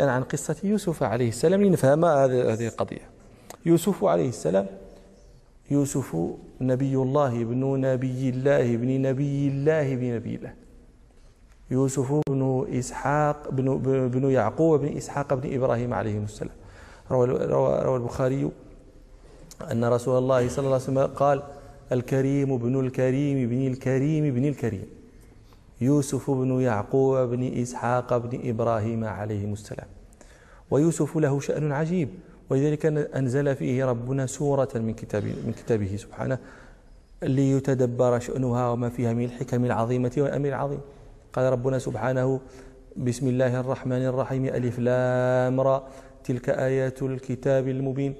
عن قصة يوسف عليه السلام لنفهم هذه القضية. يوسف عليه السلام يوسف نبي الله ابن نبي الله ابن نبي الله ابن نبي الله. يوسف بن إسحاق بن, بن يعقوب بن إسحاق بن إبراهيم عليه السلام. روى, روى, روى البخاري أن رسول الله صلى الله عليه وسلم قال الكريم بن الكريم بن الكريم بن الكريم. يوسف بن يعقوب بن إسحاق بن إبراهيم عليهم السلام. ويوسف له شأن عجيب ولذلك أنزل فيه ربنا سورة من كتاب من كتابه سبحانه ليتدبر شأنها وما فيها من الحكم العظيمة والأمر العظيم. قال ربنا سبحانه بسم الله الرحمن الرحيم ألف لام را تلك آيات الكتاب المبين.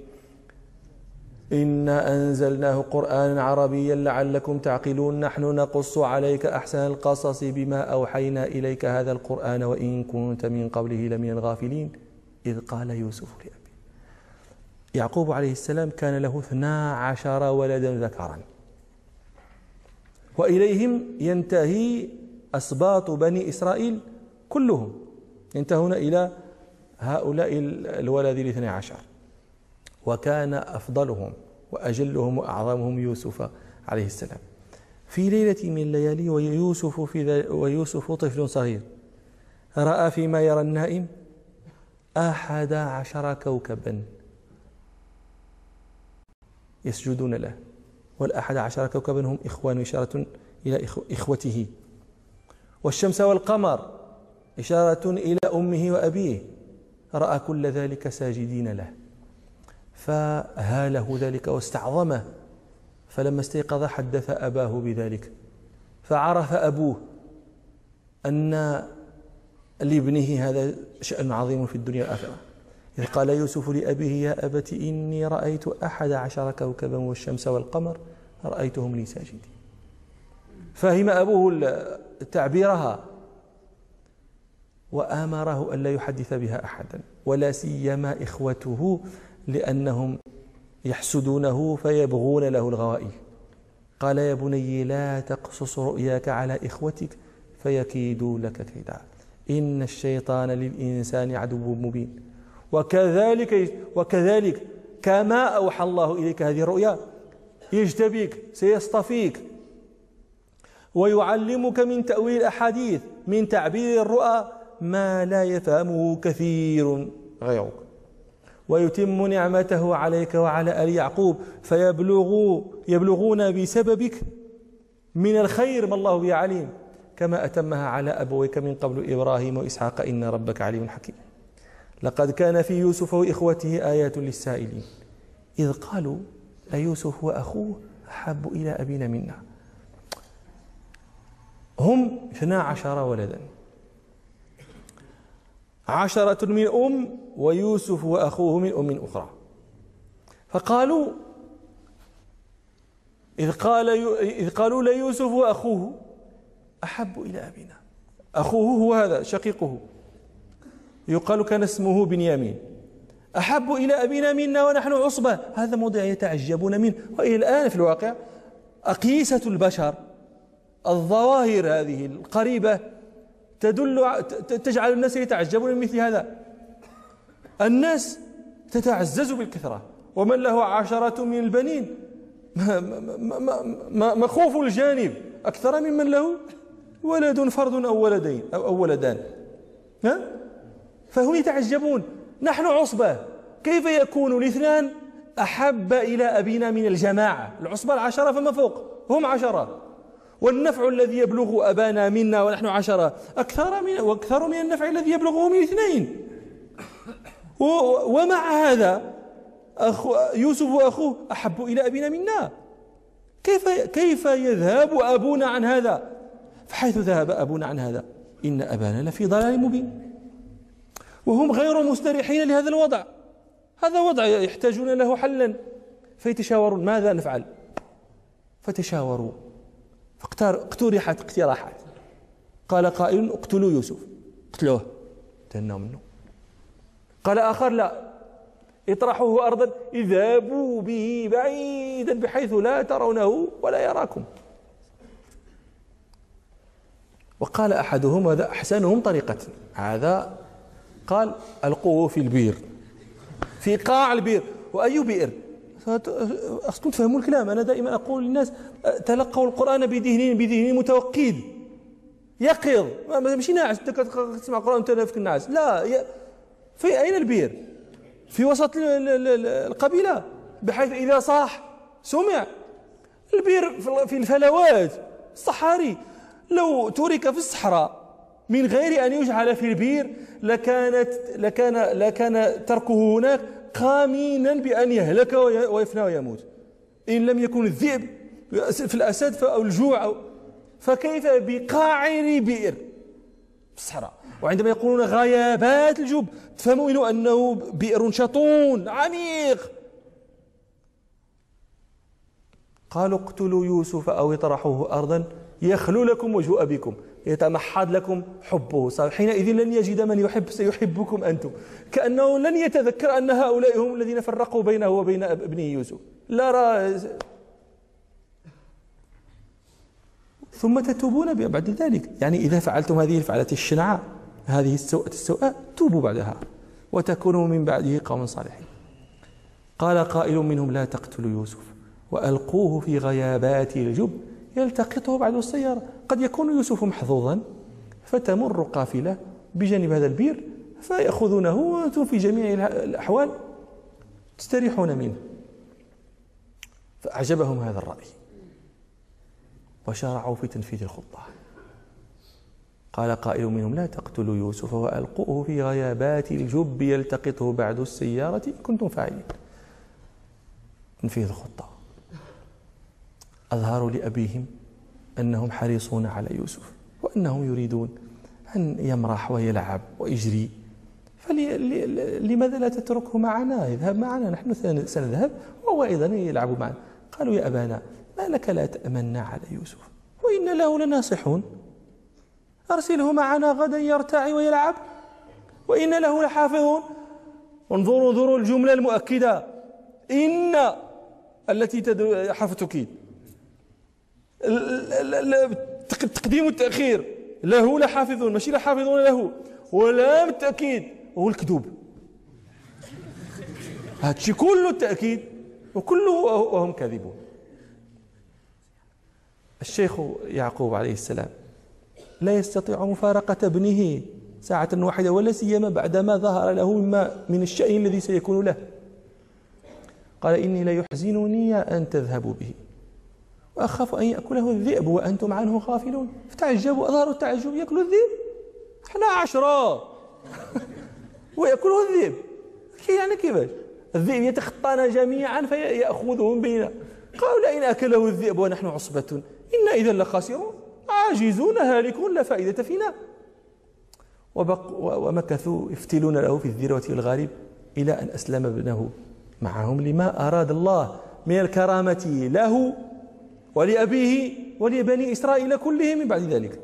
إنا أنزلناه قرآنا عربيا لعلكم تعقلون. نحن نقص عليك أحسن القصص بما أوحينا إليك هذا القرآن وإن كنت من قبله لمن الغافلين. إذ قال يوسف لأبيه يعقوب عليه السلام كان له اثنا عشر ولدا ذكرا. وإليهم ينتهي أسباط بني إسرائيل كلهم. ينتهون إلى هؤلاء الولد الاثني عشر وكان أفضلهم. وأجلهم وأعظمهم يوسف عليه السلام. في ليلة من الليالي ويوسف, في ويوسف طفل صغير. رأى فيما يرى النائم أحد عشر كوكبا يسجدون له والأحد عشر كوكبا هم إخوان إشارة إلى إخوته. والشمس والقمر إشارة إلى أمه وأبيه. رأى كل ذلك ساجدين له. فهاله ذلك واستعظمه فلما استيقظ حدث أباه بذلك فعرف أبوه أن لابنه هذا شأن عظيم في الدنيا والآخرة. إذ قال يوسف لأبيه يا أبت إني رأيت أحد عشر كوكبا والشمس والقمر رأيتهم لي ساجدين فهم أبوه تعبيرها وآمره ألا يحدث بها أحدا ولا سيما إخوته لأنهم يحسدونه فيبغون له الغوائي. قال يا بني لا تقصص رؤياك على إخوتك فيكيدوا لك كيدا. إن الشيطان للإنسان عدو مبين. وكذلك وكذلك كما أوحى الله إليك هذه الرؤيا يجتبيك سيصطفيك ويعلمك من تأويل الأحاديث من تعبير الرؤى ما لا يفهمه كثير غيرك. ويتم نعمته عليك وعلى آل يعقوب فيبلغوا يبلغون بسببك من الخير ما الله به عليم. كما أتمها على أبويك من قبل إبراهيم وإسحاق إن ربك عليم حكيم. لقد كان في يوسف وإخوته آيات للسائلين. إذ قالوا أيوسف وأخوه أحب إلى أبينا منا؟ هم اثنا عشر ولدا. عشرة من أم ويوسف وأخوه من أم أخرى. فقالوا إذ, قال إذ قالوا ليوسف وأخوه أحب إلى أبينا. أخوه هو هذا شقيقه. يقال كان اسمه بنيامين. أحب إلى أبينا منا ونحن عصبة. هذا موضع يتعجبون منه. وإلى الآن في الواقع أقيسة البشر الظواهر هذه القريبة تدل تجعل الناس يتعجبون من مثل هذا. الناس تتعزز بالكثرة. ومن له عشرة من البنين. مخوف الجانب. أكثر ممن له ولد فرد أو ولدين أو, أو ولدان. ها؟ فهم يتعجبون. نحن عصبة. كيف يكون الاثنان أحب إلى أبينا من الجماعة؟ العصبة العشرة فما فوق. هم عشرة. والنفع الذي يبلغ أبانا منا ونحن عشرة أكثر من وأكثر من النفع الذي يبلغه من اثنين ومع هذا أخو يوسف وأخوه أحب إلى أبينا منا. كيف كيف يذهب أبونا عن هذا؟ فحيث ذهب أبونا عن هذا إن أبانا لفي ضلال مبين. وهم غير مستريحين لهذا الوضع. هذا وضع يحتاجون له حلا. فيتشاورون ماذا نفعل؟ فتشاوروا. فاقترحت اقتراحات. قال قائل اقتلوا يوسف. اقتلوه. تهنوا منه. قال آخر لا. اطرحوه أرضا. اذهبوا به بعيدا بحيث لا ترونه ولا يراكم. وقال أحدهم هذا أحسنهم طريقة. هذا قال ألقوه في البير. في قاع البير. وأي بئر؟ أصلا تفهموا الكلام. أنا دائما أقول للناس تلقوا القرآن بذهن بذهن متوقد. يقظ. ماشي ناعس. تسمع القرآن وأنت في الناعس. لا في أين البير؟ في وسط القبيلة. بحيث إذا صاح سمع. البير في الفلوات الصحاري. لو ترك في الصحراء من غير أن يجعل في البير لكانت لكان لكان تركه هناك قامينا بأن يهلك ويفنى ويموت. إن لم يكن الذئب في الأسد أو الجوع فكيف بقاعر بئر في الصحراء وعندما يقولون غيابات الجب تفهمون أنه بئر شطون عميق. قالوا اقتلوا يوسف أو اطرحوه أرضا يخلو لكم وجه أبيكم يتمحض لكم حبه. حينئذ لن يجد من يحب سيحبكم أنتم. كأنه لن يتذكر أن هؤلاء هم الذين فرقوا بينه وبين ابنه يوسف. لا رأى ثم تتوبون بعد ذلك. يعني إذا فعلتم هذه الفعلة الشنعاء هذه السوءة السوءة توبوا بعدها وتكونوا من بعده قوم صالحين. قال قائل منهم لا تقتلوا يوسف وألقوه في غيابات الجب. يلتقطه بعد السيارة. قد يكون يوسف محظوظا فتمر قافلة بجانب هذا البير فيأخذونه وأنتم في جميع الأحوال تستريحون منه. فأعجبهم هذا الرأي. وشرعوا في تنفيذ الخطة. قال قائل منهم لا تقتلوا يوسف وألقوه في غيابات الجب يلتقطه بعد السيارة إن كنتم فاعلين. تنفيذ الخطة. أظهروا لأبيهم أنهم حريصون على يوسف وأنهم يريدون أن يمرح ويلعب ويجري. فلماذا لا تتركه معنا؟ يذهب معنا نحن سنذهب وهو أيضا يلعب معنا. قالوا يا أبانا ما لك لا تأمنا على يوسف؟ وإن له لناصحون. أرسله معنا غدا يرتعي ويلعب. وإن له لحافظون. انظروا انظروا الجملة المؤكدة. إن التي تدل حرف التقديم والتأخير له لحافظون ماشي لحافظون له. ولا بالتأكيد. هو الكذوب. هادشي كله التأكيد وكله وهم كاذبون. الشيخ يعقوب عليه السلام لا يستطيع مفارقة ابنه ساعة واحدة ولا سيما بعدما ظهر له مما من الشأن الذي سيكون له. قال إني لا يحزنني أن تذهبوا به. وأخاف أن يأكله الذئب وأنتم عنه غافلون. فتعجبوا أظهروا التعجب يأكل الذئب. إحنا عشرة. ويأكله الذئب. يعني كيفاش؟ الذئب يتخطانا جميعا فيأخذهم بيننا قالوا لئن أكله الذئب ونحن عصبة. إنا إذا لخاسرون. عاجزون هالكون لا فائدة فينا. وبق ومكثوا يفتلون له في الذروة الغالب إلى أن أسلم ابنه معهم لما أراد الله من الكرامة له. ولأبيه ولبني إسرائيل كلهم من بعد ذلك.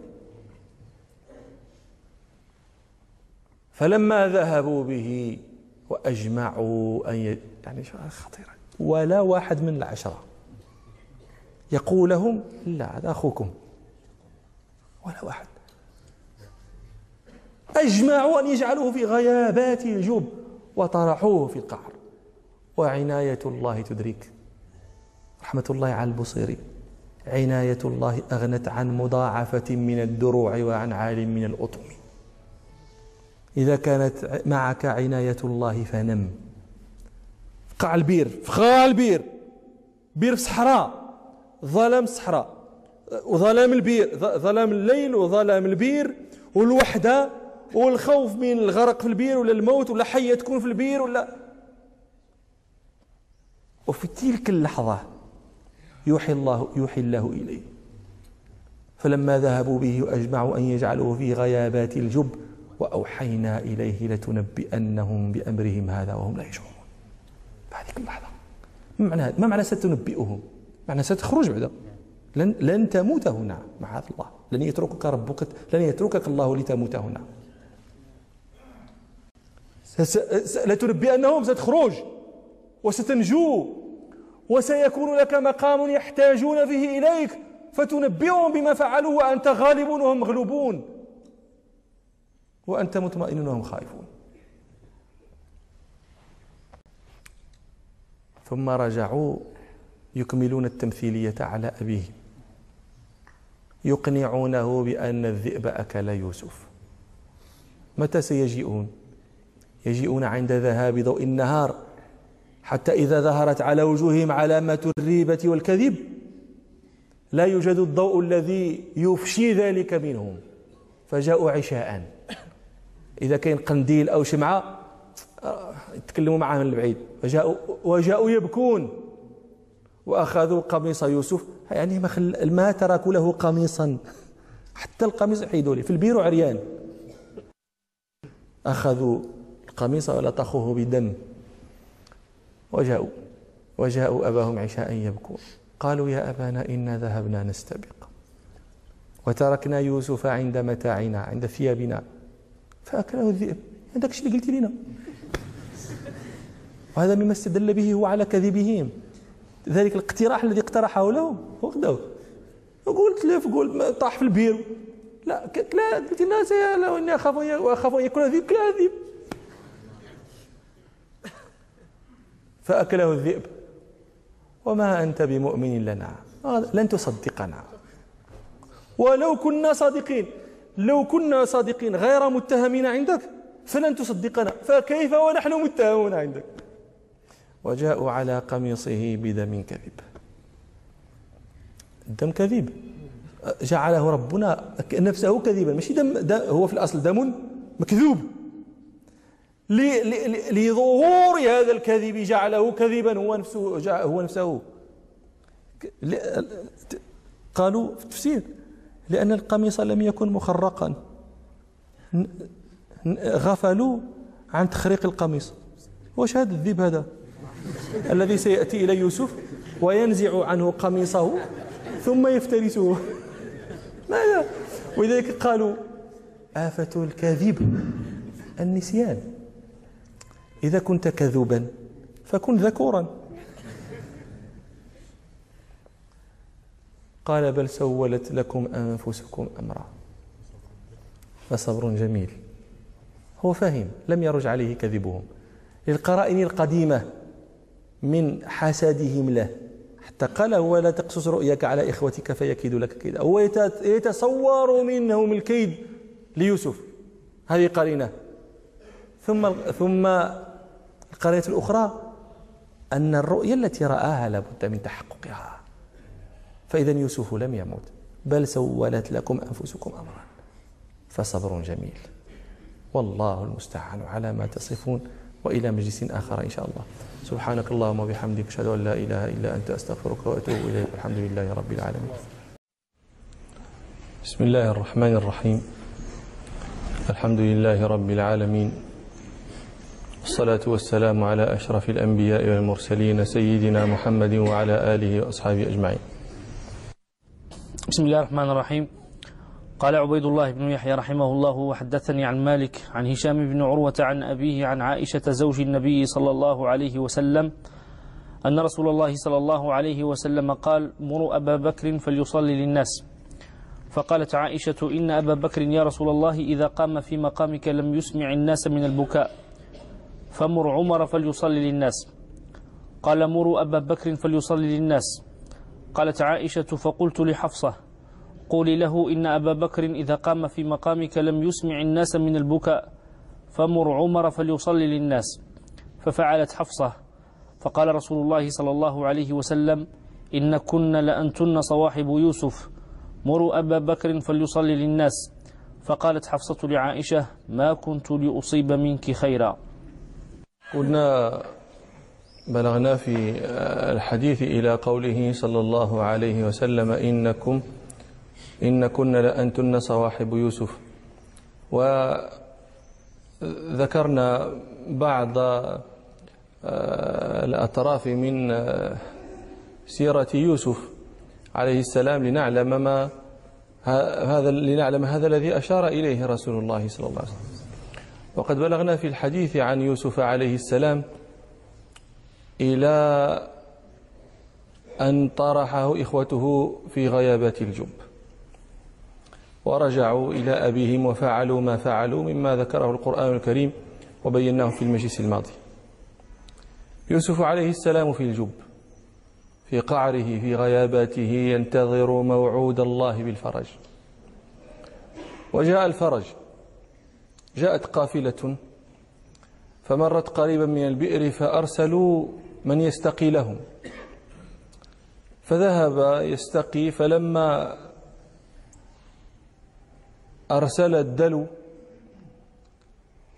فلما ذهبوا به وأجمعوا أن ي... يعني خطيرة؟ ولا واحد من العشرة يقول لهم لا هذا أخوكم. ولا واحد. أجمعوا أن يجعلوه في غيابات الجب وطرحوه في القعر. وعناية الله تدرك رحمة الله على البصيري عناية الله أغنت عن مضاعفة من الدروع وعن عال من الأطم. إذا كانت معك عناية الله فنم. قعر البير قعر البير. بير في صحراء ظلام الصحراء وظلام البير ظلام الليل وظلام البير والوحدة والخوف من الغرق في البير ولا الموت ولا حية تكون في البير ولا. وفي تلك اللحظة يوحي الله يوحي الله إليه. فلما ذهبوا به أجمعوا أن يجعلوه في غيابات الجب وأوحينا إليه لتنبئنهم بأمرهم هذا وهم لا يشعرون. بهذه اللحظة. ما معنى ما معنى ستنبئهم؟ معنى ستخرج بعد لن لن تموت هنا معاذ الله. لن يتركك ربك لن يتركك الله لتموت هنا. لتنبئنهم ستخرج. وستنجو. وسيكون لك مقام يحتاجون فيه إليك فتنبئهم بما فعلوا وأنت غالب وهم مغلوبون. وأنت مطمئن وهم خائفون. ثم رجعوا يكملون التمثيلية على أبيه. يقنعونه بأن الذئب أكل يوسف. متى سيجيئون؟ يجيئون عند ذهاب ضوء النهار. حتى إذا ظهرت على وجوههم علامة الريبة والكذب لا يوجد الضوء الذي يفشي ذلك منهم فجاءوا عشاء. إذا كان قنديل أو شمعة يتكلموا معاه من البعيد. وجاءوا, وجاءوا يبكون. وأخذوا قميص يوسف. يعني ما تركوا له قميصا. حتى القميص حيدوا لي. في البيرو عريان. أخذوا القميص ولطخوه بدم. وجاءوا. وجاءوا أباهم عشاء يبكون. قالوا يا أبانا إنا ذهبنا نستبق. وتركنا يوسف عند متاعنا عند ثيابنا. فأكله الذئب. هذاك الشيء اللي قلت لنا؟ وهذا مما استدل به هو على كذبهم. ذلك الاقتراح الذي اقترحه لهم. وخذوه وقلت له قلت طاح في البير. لا لا قلت الناس لا إني أخاف اخاف أن يكون الذئب كلا الذئب. فأكله الذئب. وما أنت بمؤمن لنا؟ لن تصدقنا. ولو كنا صادقين. لو كنا صادقين غير متهمين عندك فلن تصدقنا. فكيف ونحن متهمون عندك؟ وجاءوا على قميصه بدم كذب. الدم كذب جعله ربنا نفسه كذبا ماشي دم, دم هو في الأصل دم مكذوب. لظهور هذا الكذب جعله كذبا هو نفسه هو نفسه. قالوا في التفسير لأن القميص لم يكن مخرقا. غفلوا عن تخريق القميص. واش هذا الذئب هذا؟ الذي سيأتي إلى يوسف وينزع عنه قميصه ثم يفترسه. ماذا؟ ولذلك قالوا آفة الكاذب النسيان. إذا كنت كذوبا فكن ذكورا. قال بل سولت لكم أنفسكم أمرا. فصبر جميل. هو فاهم لم يرج عليه كذبهم. للقرائن القديمة من حسدهم له. حتى قال هو لا تقصص رؤياك على إخوتك فيكيد لك كيدا هو يتصور منهم الكيد ليوسف. هذه قرينة. ثم ثم القرينة الأخرى أن الرؤيا التي رآها لابد من تحققها. فإذا يوسف لم يموت بل سولت لكم أنفسكم أمرا. فصبر جميل. والله المستعان على ما تصفون وإلى مجلس آخر إن شاء الله. سبحانك اللهم وبحمدك أشهد أن لا إله إلا أنت أستغفرك وأتوب إليك. والحمد لله رب العالمين. بسم الله الرحمن الرحيم. الحمد لله رب العالمين. والصلاة والسلام على أشرف الأنبياء والمرسلين سيدنا محمد وعلى آله وأصحابه أجمعين. بسم الله الرحمن الرحيم. قال عبيد الله بن يحيى رحمه الله وحدثني عن مالك عن هشام بن عروة عن أبيه عن عائشة زوج النبي صلى الله عليه وسلم أن رسول الله صلى الله عليه وسلم قال مروا أبا بكر فليصلي للناس. فقالت عائشة إن أبا بكر يا رسول الله إذا قام في مقامك لم يسمع الناس من البكاء. فمر عمر فليصلي للناس. قال مروا أبا بكر فليصلي للناس. قالت عائشة فقلت لحفصة قولي له إن أبا بكر إذا قام في مقامك لم يسمع الناس من البكاء فمر عمر فليصلي للناس. ففعلت حفصة فقال رسول الله صلى الله عليه وسلم إن كن لأنتن صواحب يوسف. مروا أبا بكر فليصلي للناس. فقالت حفصة لعائشة ما كنت لأصيب منك خيرا. قلنا بلغنا في الحديث إلى قوله صلى الله عليه وسلم إنكم إن كن لأنتن صواحب يوسف. وذكرنا بعض آه، الأطراف من آه، سيرة يوسف عليه السلام لنعلم ما هذا لنعلم هذا الذي أشار إليه رسول الله صلى الله عليه وسلم. وقد بلغنا في الحديث عن يوسف عليه السلام إلى أن طرحه إخوته في غيابات الجب. ورجعوا إلى أبيهم وفعلوا ما فعلوا مما ذكره القرآن الكريم وبيناه في المجلس الماضي. يوسف عليه السلام في الجب في قعره في غياباته ينتظر موعود الله بالفرج. وجاء الفرج. جاءت قافلة فمرت قريبا من البئر فأرسلوا من يستقي لهم. فذهب يستقي فلما أرسل الدلو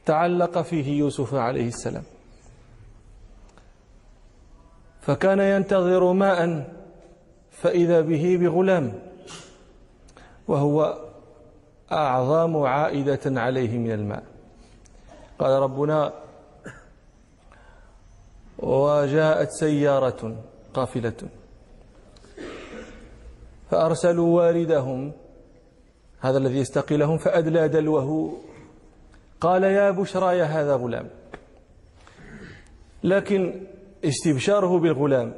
تعلق فيه يوسف عليه السلام. فكان ينتظر ماء فإذا به بغلام وهو أعظم عائدة عليه من الماء. قال ربنا وجاءت سيارة قافلة. فأرسلوا واردهم هذا الذي يستقي لهم فأدلى دلوه. قال يا بشرى يا هذا غلام. لكن استبشاره بالغلام.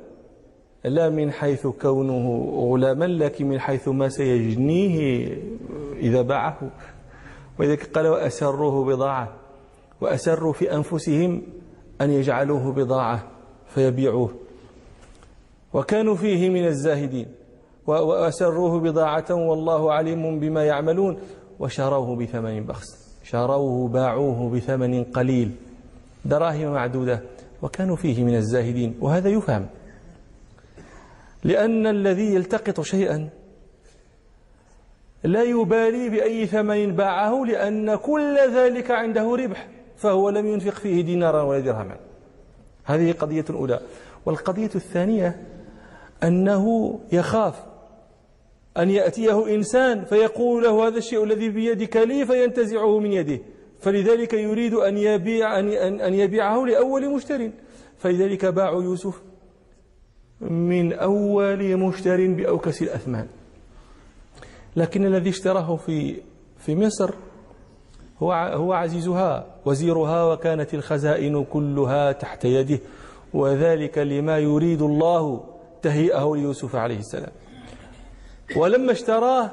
لا من حيث كونه غلاما لكن من حيث ما سيجنيه إذا باعه. ولذلك قال وأسروه بضاعة وأسروا في أنفسهم أن يجعلوه بضاعة فيبيعوه. وكانوا فيه من الزاهدين وأسروه بضاعة والله عليم بما يعملون. وشروه بثمن بخس شروه باعوه بثمن قليل دراهم معدودة. وكانوا فيه من الزاهدين وهذا يفهم. لأن الذي يلتقط شيئا لا يبالي بأي ثمن باعه لأن كل ذلك عنده ربح فهو لم ينفق فيه دينارا ولا درهما. هذه قضية أولى والقضية الثانية أنه يخاف أن يأتيه إنسان فيقول له هذا الشيء الذي بيدك لي فينتزعه من يده فلذلك يريد أن يبيع أن أن يبيعه لأول مشتر. فلذلك باعوا يوسف من أول مشتر بأوكس الأثمان. لكن الذي اشتراه في في مصر هو هو عزيزها وزيرها وكانت الخزائن كلها تحت يده وذلك لما يريد الله تهيئه ليوسف عليه السلام. ولما اشتراه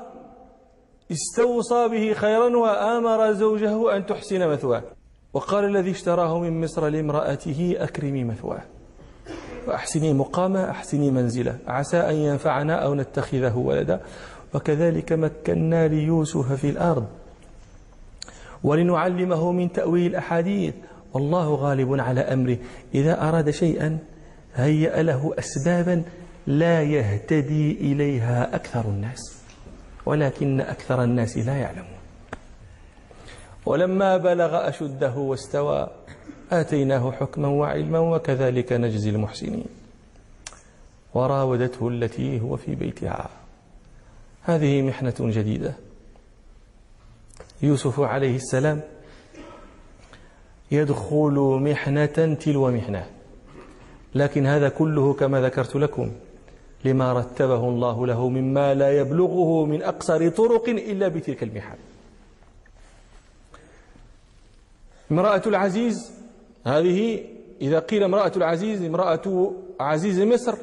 استوصى به خيرا وآمر زوجه أن تحسن مثواه. وقال الذي اشتراه من مصر لامرأته أكرمي مثواه. وأحسني مقامة أحسني منزلة عسى أن ينفعنا أو نتخذه ولدا. وكذلك مكنا ليوسف في الأرض. ولنعلمه من تأويل الأحاديث والله غالب على أمره. إذا أراد شيئا هيأ له أسبابا لا يهتدي إليها أكثر الناس. ولكن أكثر الناس لا يعلمون. ولما بلغ أشده واستوى آتيناه حكما وعلما وكذلك نجزي المحسنين. وراودته التي هو في بيتها. هذه محنة جديدة. يوسف عليه السلام يدخل محنة تلو محنة. لكن هذا كله كما ذكرت لكم لما رتبه الله له مما لا يبلغه من أقصر طرق إلا بتلك المحن. امرأة العزيز هذه إذا قيل امرأة العزيز امرأة عزيز مصر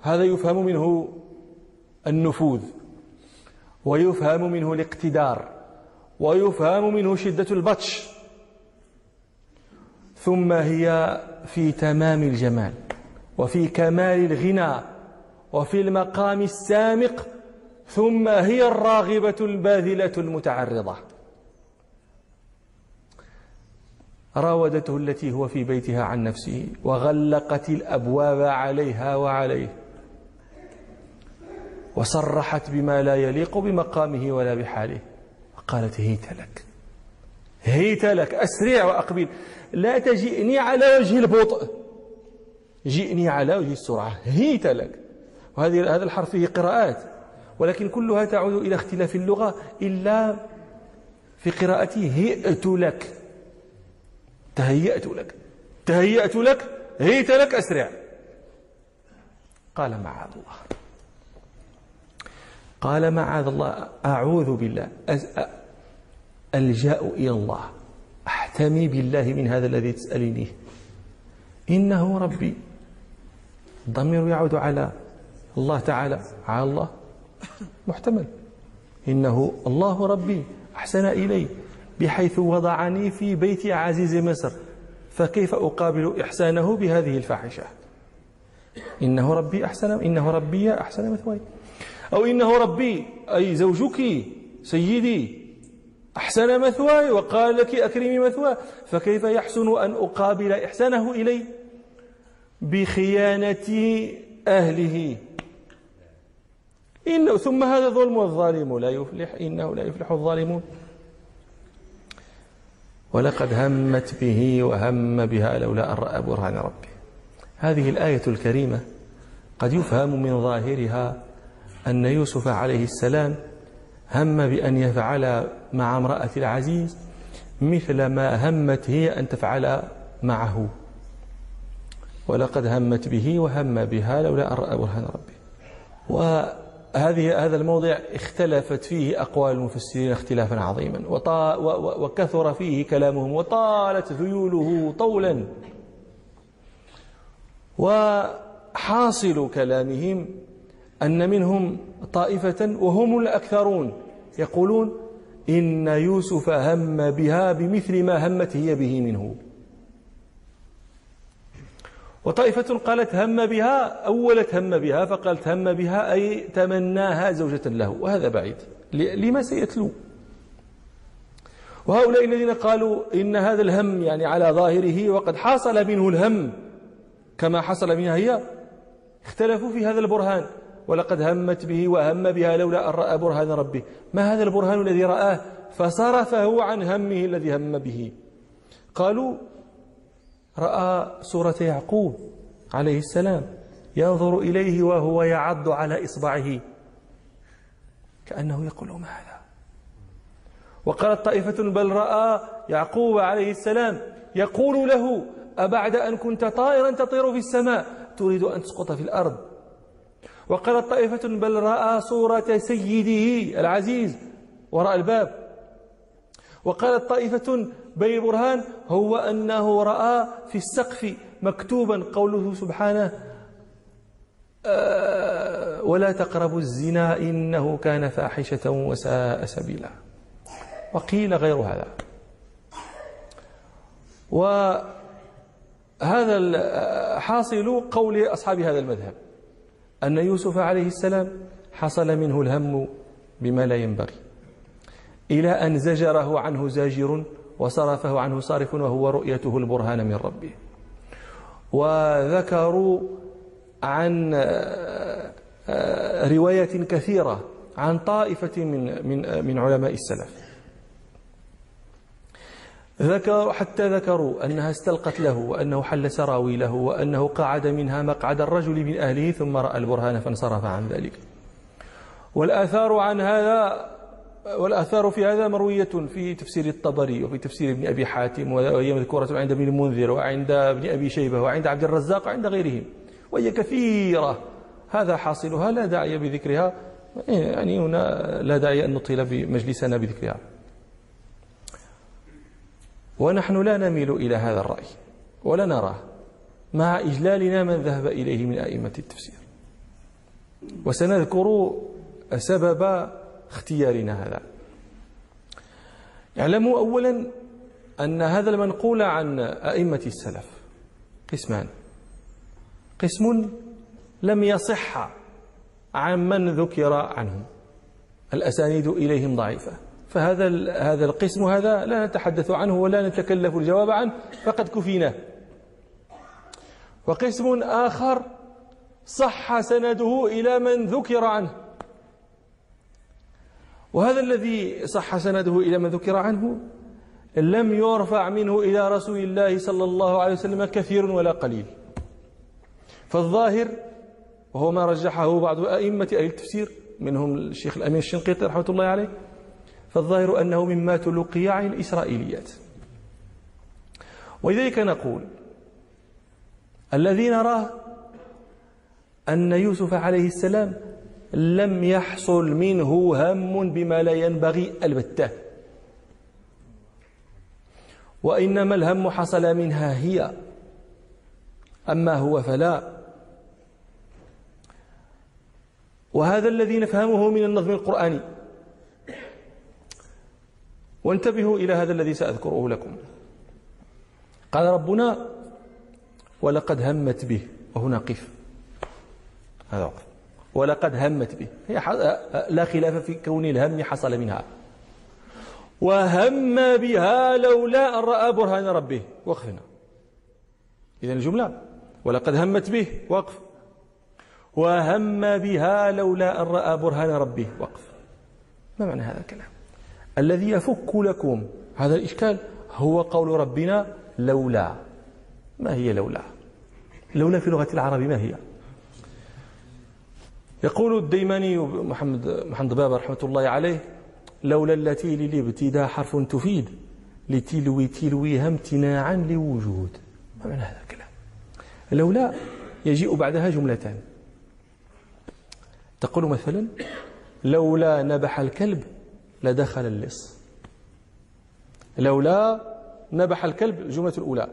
هذا يفهم منه النفوذ ويفهم منه الاقتدار ويفهم منه شدة البطش. ثم هي في تمام الجمال وفي كمال الغنى وفي المقام السامق ثم هي الراغبة الباذلة المتعرضة. راودته التي هو في بيتها عن نفسه وغلقت الأبواب عليها وعليه وصرحت بما لا يليق بمقامه ولا بحاله. قالت هيت لك هيت لك أسرع وأقبل. لا تجئني على وجه البطء. جئني على وجه السرعة هيت لك. وهذه هذا الحرف فيه قراءات. ولكن كلها تعود إلى اختلاف اللغة إلا في قراءتي هئت لك. تهيأت لك. تهيأت لك هيت لك أسرع. قال معاذ الله. قال معاذ الله أعوذ بالله ألجأ إلى الله. أحتمي بالله من هذا الذي تسألينيه إنه ربي. الضمير يعود على الله تعالى على الله محتمل. إنه الله ربي أحسن إلي بحيث وضعني في بيت عزيز مصر فكيف أقابل إحسانه بهذه الفاحشة؟ إنه ربي أحسن إنه ربي أحسن مثواي. أو إنه ربي أي زوجك سيدي أحسن مثواي وقال لك أكرمي مثواي فكيف يحسن أن أقابل إحسانه إلي؟ بخيانة أهله. إنه ثم هذا ظلم والظالم لا يفلح إنه لا يفلح الظالمون. ولقد همت به وهم بها لولا أن رأى برهان ربه هذه الآية الكريمة قد يفهم من ظاهرها أن يوسف عليه السلام هم بأن يفعل مع امرأة العزيز مثل ما همت هي أن تفعل معه. ولقد همت به وهم بها لولا أن رأى برهان ربه وهذه هذا الموضع اختلفت فيه أقوال المفسرين اختلافا عظيما. وكثر فيه كلامهم وطالت ذيوله طولا. وحاصل كلامهم أن منهم طائفة وهم الأكثرون يقولون إن يوسف هم بها بمثل ما همت هي به منه. وطائفة قالت هم بها أولت هم بها فقالت هم بها أي تمناها زوجة له وهذا بعيد. لما سيتلو. وهؤلاء الذين قالوا إن هذا الهم يعني على ظاهره وقد حصل منه الهم كما حصل منها هي اختلفوا في هذا البرهان. ولقد همت به وهم بها لولا أن رأى برهان ربه. ما هذا البرهان الذي رآه؟ فصرفه عن همه الذي هم به. قالوا رأى سورة يعقوب عليه السلام ينظر إليه وهو يعض على إصبعه كأنه يقول ما هذا وقالت طائفة بل رأى يعقوب عليه السلام يقول له أبعد أن كنت طائرا تطير في السماء تريد أن تسقط في الأرض؟ وقالت طائفة بل رأى صورة سيده العزيز وراء الباب وقالت طائفة بل برهان هو أنه رأى في السقف مكتوبا قوله سبحانه آه، ولا تقربوا الزنا إنه كان فاحشة وساء سبيلا. وقيل غير هذا. وهذا حاصل قول أصحاب هذا المذهب أن يوسف عليه السلام حصل منه الهم بما لا ينبغي. إلى أن زجره عنه زاجر وصرفه عنه صارف وهو رؤيته البرهان من ربه. وذكروا عن آه، آه، رواية كثيرة عن طائفة من من من علماء السلف. ذكروا حتى ذكروا أنها استلقت له وأنه حل سراويله وأنه قعد منها مقعد الرجل من أهله ثم رأى البرهان فانصرف عن ذلك. والآثار عن هذا والآثار في هذا مروية في تفسير الطبري وفي تفسير ابن أبي حاتم وهي مذكورة عند ابن المنذر وعند ابن أبي شيبة وعند عبد الرزاق وعند غيرهم. وهي كثيرة. هذا حاصلها لا داعي بذكرها. يعني هنا لا داعي أن نطيل بمجلسنا بذكرها. ونحن لا نميل إلى هذا الرأي ولا نراه. مع إجلالنا من ذهب إليه من أئمة التفسير. وسنذكر سبب اختيارنا هذا. اعلموا أولا أن هذا المنقول عن أئمة السلف. قسمان. قسم لم يصح عن من ذكر عنهم. الأسانيد إليهم ضعيفة. فهذا هذا القسم هذا لا نتحدث عنه ولا نتكلف الجواب عنه فقد كفينا. وقسم آخر صح سنده إلى من ذكر عنه. وهذا الذي صح سنده إلى من ذكر عنه لم يرفع منه إلى رسول الله صلى الله عليه وسلم كثير ولا قليل. فالظاهر وهو ما رجحه بعض أئمة أهل التفسير منهم الشيخ الأمين الشنقيطي رحمة الله عليه فالظاهر أنه مما تلقي عن الإسرائيليات. ولذلك نقول الذي نراه أن يوسف عليه السلام لم يحصل منه هم بما لا ينبغي البتة. وإنما الهم حصل منها هي. أما هو فلا. وهذا الذي نفهمه من النظم القرآني. وانتبهوا إلى هذا الذي سأذكره لكم. قال ربنا ولقد همت به. وهنا قف. هذا وقف. ولقد همت به. هي لا خلاف في كون الهم حصل منها. وهم بها لولا أن رأى برهان ربه. وقفنا. إذا الجملة ولقد همت به. وقف. وهم بها لولا أن رأى برهان ربه. وقف. ما معنى هذا الكلام؟ الذي يفك لكم. هذا الإشكال. هو قول ربنا لولا. ما هي لولا؟ لولا في لغة العرب ما هي؟ يقول الديماني محمد محمد بابا رحمة الله عليه لولا التي للابتداء حرف تفيد لتلوي تلويها امتناعا لوجود. ما معنى هذا الكلام؟ لولا يجيء بعدها جملتان. تقول مثلا لولا نبح الكلب لدخل اللص. لولا نبح الكلب الجملة الأولى.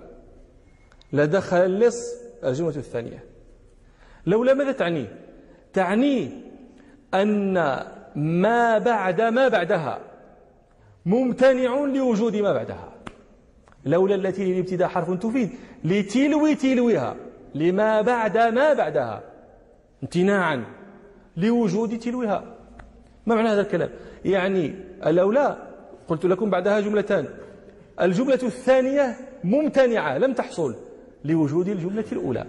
لدخل اللص الجملة الثانية. لولا ماذا تعني؟ تعني أن ما بعد ما بعدها ممتنع لوجود ما بعدها. لولا التي للابتداء حرف تفيد. لتلو تلوها لما بعد ما بعدها. امتناعا لوجود تلوها ما معنى هذا الكلام؟ يعني لولا قلت لكم بعدها جملتان. الجملة الثانية ممتنعة لم تحصل لوجود الجملة الأولى.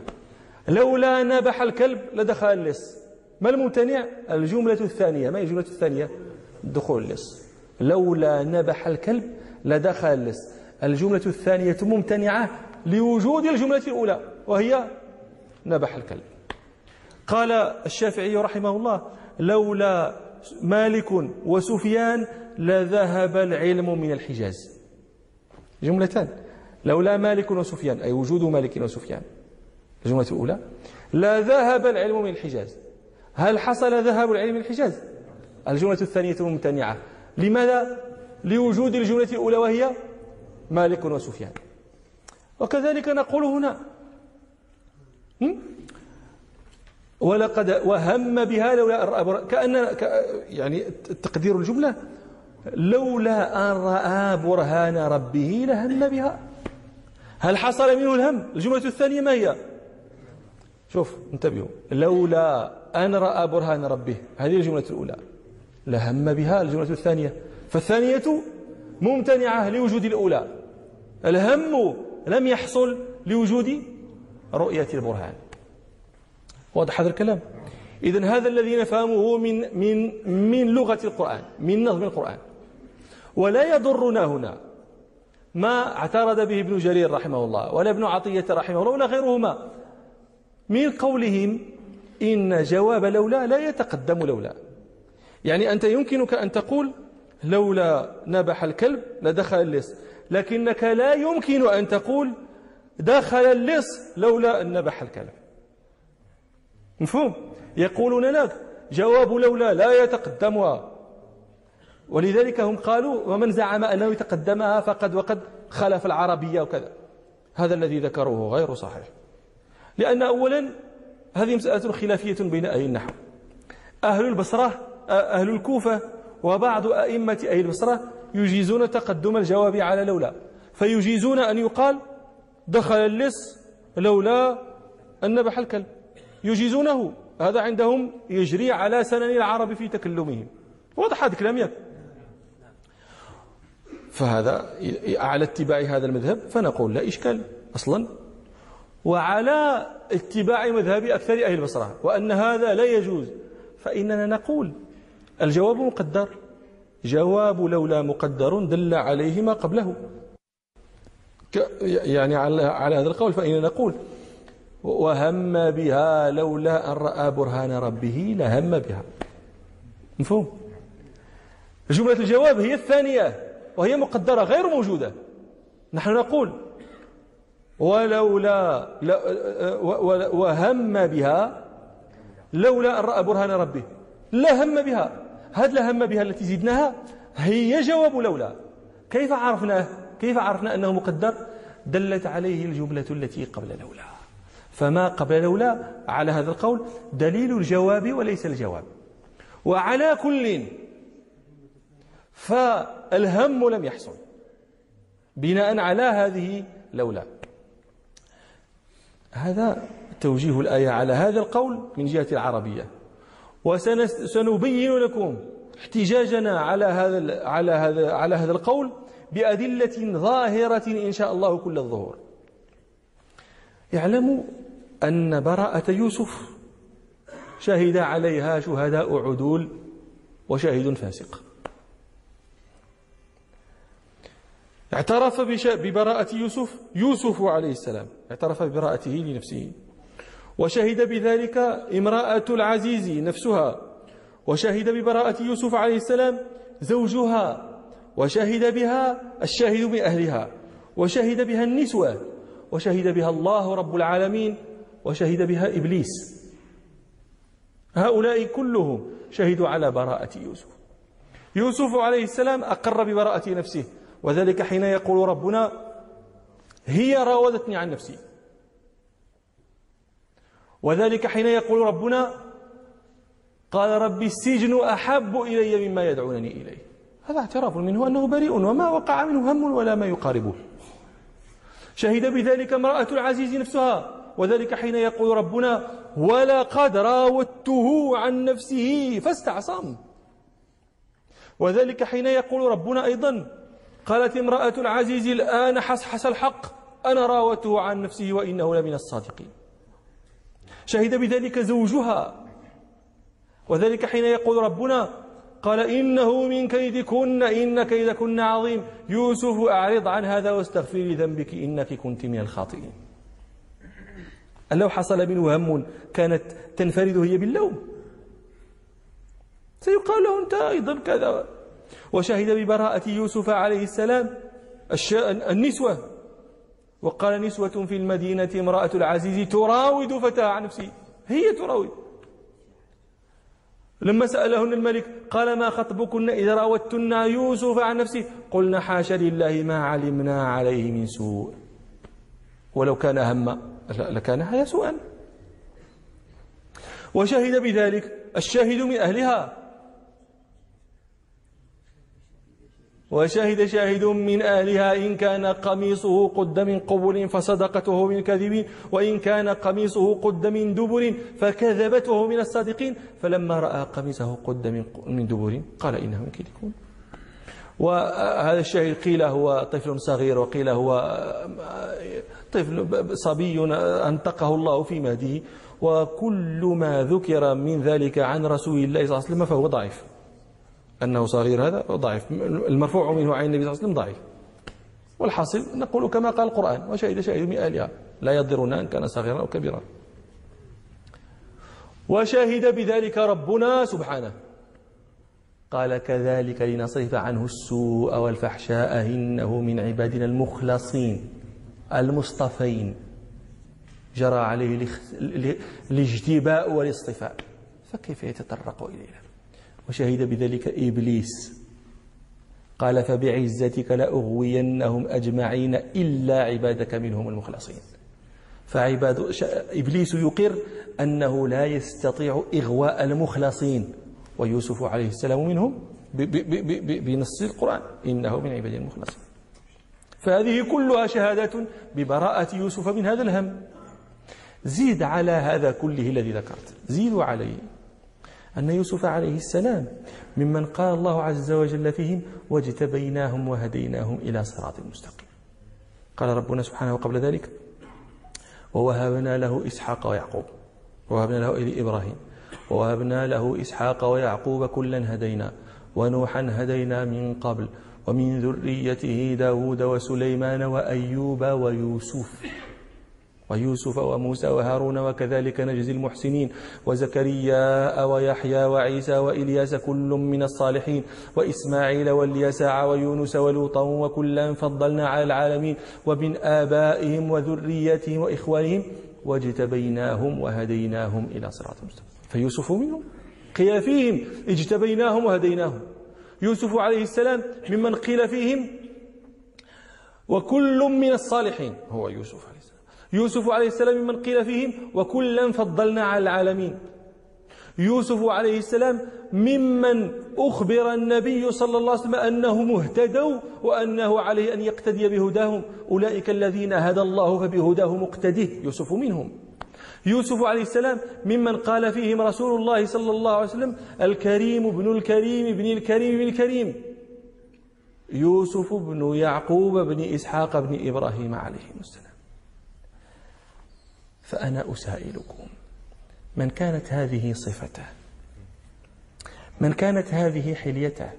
لولا نبح الكلب لدخل اللص ما الممتنع؟ الجملة الثانية. ما هي الجملة الثانية؟ دخول اللص. لولا نبح الكلب لدخل اللص. الجملة الثانية ممتنعة لوجود الجملة الأولى وهي نبح الكلب. قال الشافعي رحمه الله لولا مالك وسفيان لذهب العلم من الحجاز. جملتان. لولا مالك وسفيان أي وجود مالك وسفيان. الجملة الأولى لذهب العلم من الحجاز. هل حصل ذهاب العلم الحجاز الجملة الثانية ممتنعة. لماذا؟ لوجود الجملة الأولى وهي مالك وسفيان. وكذلك نقول هنا ولقد وهم بها لولا كأن يعني تقدير الجملة لولا أن رأى برهان ربه لهم بها. هل حصل منه الهم؟ الجملة الثانية ما هي؟ شوف انتبهوا. لولا أن رأى برهان ربه. هذه الجملة الأولى. لهم بها الجملة الثانية. فالثانية ممتنعة لوجود الأولى. الهم لم يحصل لوجود رؤية البرهان. واضح هذا الكلام؟ إذن هذا الذي نفهمه من من من لغة القرآن من نظم القرآن. ولا يضرنا هنا ما اعترض به ابن جرير رحمه الله ولا ابن عطية رحمه الله ولا غيرهما من قولهم إن جواب لولا لا يتقدم لولا. يعني أنت يمكنك أن تقول لولا نبح الكلب لدخل اللص لكنك لا يمكن أن تقول دخل اللص لولا أن نبح الكلب. مفهوم؟ يقولون لك جواب لولا لا يتقدمها ولذلك هم قالوا ومن زعم أنه يتقدمها فقد وقد خلف العربية وكذا. هذا الذي ذكروه غير صحيح. لأن أولا هذه مسألة خلافية بين أهل النحو. أهل البصرة أهل الكوفة وبعض أئمة أهل البصرة يجيزون تقدم الجواب على لولا. فيجيزون أن يقال دخل اللص لولا أن نبح الكلب. يجيزونه. هذا عندهم يجري على سنن العرب في تكلمهم. واضح هذا الكلام ياك؟ فهذا على اتباع هذا المذهب فنقول لا إشكال. أصلا وعلى اتباع مذهب أكثر أهل البصرة وأن هذا لا يجوز. فإننا نقول الجواب مقدر. جواب لولا مقدر دل عليه ما قبله. يعني على هذا القول فإننا نقول وهم بها لولا أن رأى برهان ربه لهم بها. مفهوم؟ جملة الجواب هي الثانية وهي مقدرة غير موجودة. نحن نقول ولولا وهم بها لولا أن رأى برهان ربه لا هم بها. هذا لا هم بها التي زدناها هي جواب لولا. كيف عرفناه؟ كيف عرفنا أنه مقدر؟ دلت عليه الجملة التي قبل لولا. فما قبل لولا على هذا القول دليل الجواب وليس الجواب. وعلى كل فالهم لم يحصل. بناء على هذه لولا. هذا توجيه الآية على هذا القول من جهة العربية. وسنبين لكم احتجاجنا على هذا على هذا على هذا القول بأدلة ظاهرة إن شاء الله كل الظهور. اعلموا أن براءة يوسف شهد عليها شهداء عدول وشاهد فاسق. اعترف ببراءة يوسف يوسف عليه السلام. اعترف ببراءته لنفسه. وشهد بذلك امرأة العزيز نفسها. وشهد ببراءة يوسف عليه السلام زوجها. وشهد بها الشاهد من أهلها. وشهد بها النسوة. وشهد بها الله رب العالمين. وشهد بها إبليس. هؤلاء كلهم شهدوا على براءة يوسف. يوسف عليه السلام أقر ببراءة نفسه. وذلك حين يقول ربنا هي راودتني عن نفسي. وذلك حين يقول ربنا قال ربي السجن أحب إلي مما يدعونني إليه. هذا اعتراف منه أنه بريء وما وقع منه هم ولا ما يقاربه. شهد بذلك امرأة العزيز نفسها. وذلك حين يقول ربنا ولقد راودته عن نفسه فاستعصم. وذلك حين يقول ربنا أيضا قالت امرأة العزيز الآن حسحس الحق أنا راودته عن نفسه وإنه لمن الصادقين. شهد بذلك زوجها. وذلك حين يقول ربنا قال إنه من كيدكن إن كيدكن عظيم. يوسف أعرض عن هذا واستغفري ذنبك إنك كنت من الخاطئين. لو حصل منه هم كانت تنفرد هي باللوم. سيقال له أنت أيضا كذا. وشهد ببراءة يوسف عليه السلام النسوة. وقال نسوة في المدينة امرأة العزيز تراود فتاة عن نفسه. هي تراود. لما سألهن الملك قال ما خطبكن إذا راودتن يوسف عن نفسه؟ قلنا حاشا لله ما علمنا عليه من سوء. ولو كان هم لكان هذا سوءا. وشهد بذلك الشاهد من أهلها. وشهد شاهد من أهلها إن كان قميصه قد من قبل فصدقته من كذب وإن كان قميصه قد من دبر فكذبته من الصادقين فلما رأى قميصه قد من دبر قال إنه من كذبون وهذا الشاهد قيل هو طفل صغير وقيل هو طفل صبي أنطقه الله في مهده وكل ما ذكر من ذلك عن رسول الله صلى الله عليه وسلم فهو ضعيف. أنه صغير هذا ضعيف. المرفوع منه عن النبي صلى الله عليه وسلم ضعيف. والحاصل نقول كما قال القرآن وشهد شاهد من أهلها لا يضرنا إن كان صغيرا أو كبيرا. وشهد بذلك ربنا سبحانه. قال كذلك لنصرف عنه السوء والفحشاء إنه من عبادنا المخلصين المصطفين. جرى عليه الاجتباء والاصطفاء. فكيف يتطرق إلينا؟ وشهد بذلك إبليس. قال فبعزتك لأغوينهم أجمعين إلا عبادك منهم المخلصين. فعباد إبليس يقر أنه لا يستطيع إغواء المخلصين. ويوسف عليه السلام منهم بنص القرآن. إنه من عباد المخلصين. فهذه كلها شهادات ببراءة يوسف من هذا الهم. زيد على هذا كله الذي ذكرت. زيدوا عليه. أن يوسف عليه السلام ممن قال الله عز وجل فيهم واجتبيناهم وهديناهم إلى صراط مستقيم. قال ربنا سبحانه قبل ذلك ووهبنا له إسحاق ويعقوب. ووهبنا له إبراهيم. ووهبنا له إسحاق ويعقوب كلا هدينا. ونوحا هدينا من قبل. ومن ذريته داود وسليمان وأيوب ويوسف. ويوسف وموسى وهارون وكذلك نجزي المحسنين وزكريا ويحيى وعيسى وإلياس كل من الصالحين وإسماعيل واليسع ويونس ولوطا وكلا فضلنا على العالمين ومن آبائهم وذرياتهم وإخوانهم واجتبيناهم وهديناهم إلى صراط مستقيم. فيوسف منهم قيل فيهم اجتبيناهم وهديناهم. يوسف عليه السلام ممن قيل فيهم وكل من الصالحين هو يوسف يوسف عليه السلام ممن قيل فيهم وكلا فضلنا على العالمين. يوسف عليه السلام ممن أخبر النبي صلى الله عليه وسلم أنه مهتدوا وأنه عليه أن يقتدي بهداهم. أولئك الذين هدى الله فبهداه مقتده. يوسف منهم. يوسف عليه السلام ممن قال فيهم رسول الله صلى الله عليه وسلم الكريم ابن الكريم ابن الكريم ابن الكريم. يوسف بن يعقوب بن إسحاق بن إبراهيم عليهم السلام. فأنا أسائلكم. من كانت هذه صفته؟ من كانت هذه حليته؟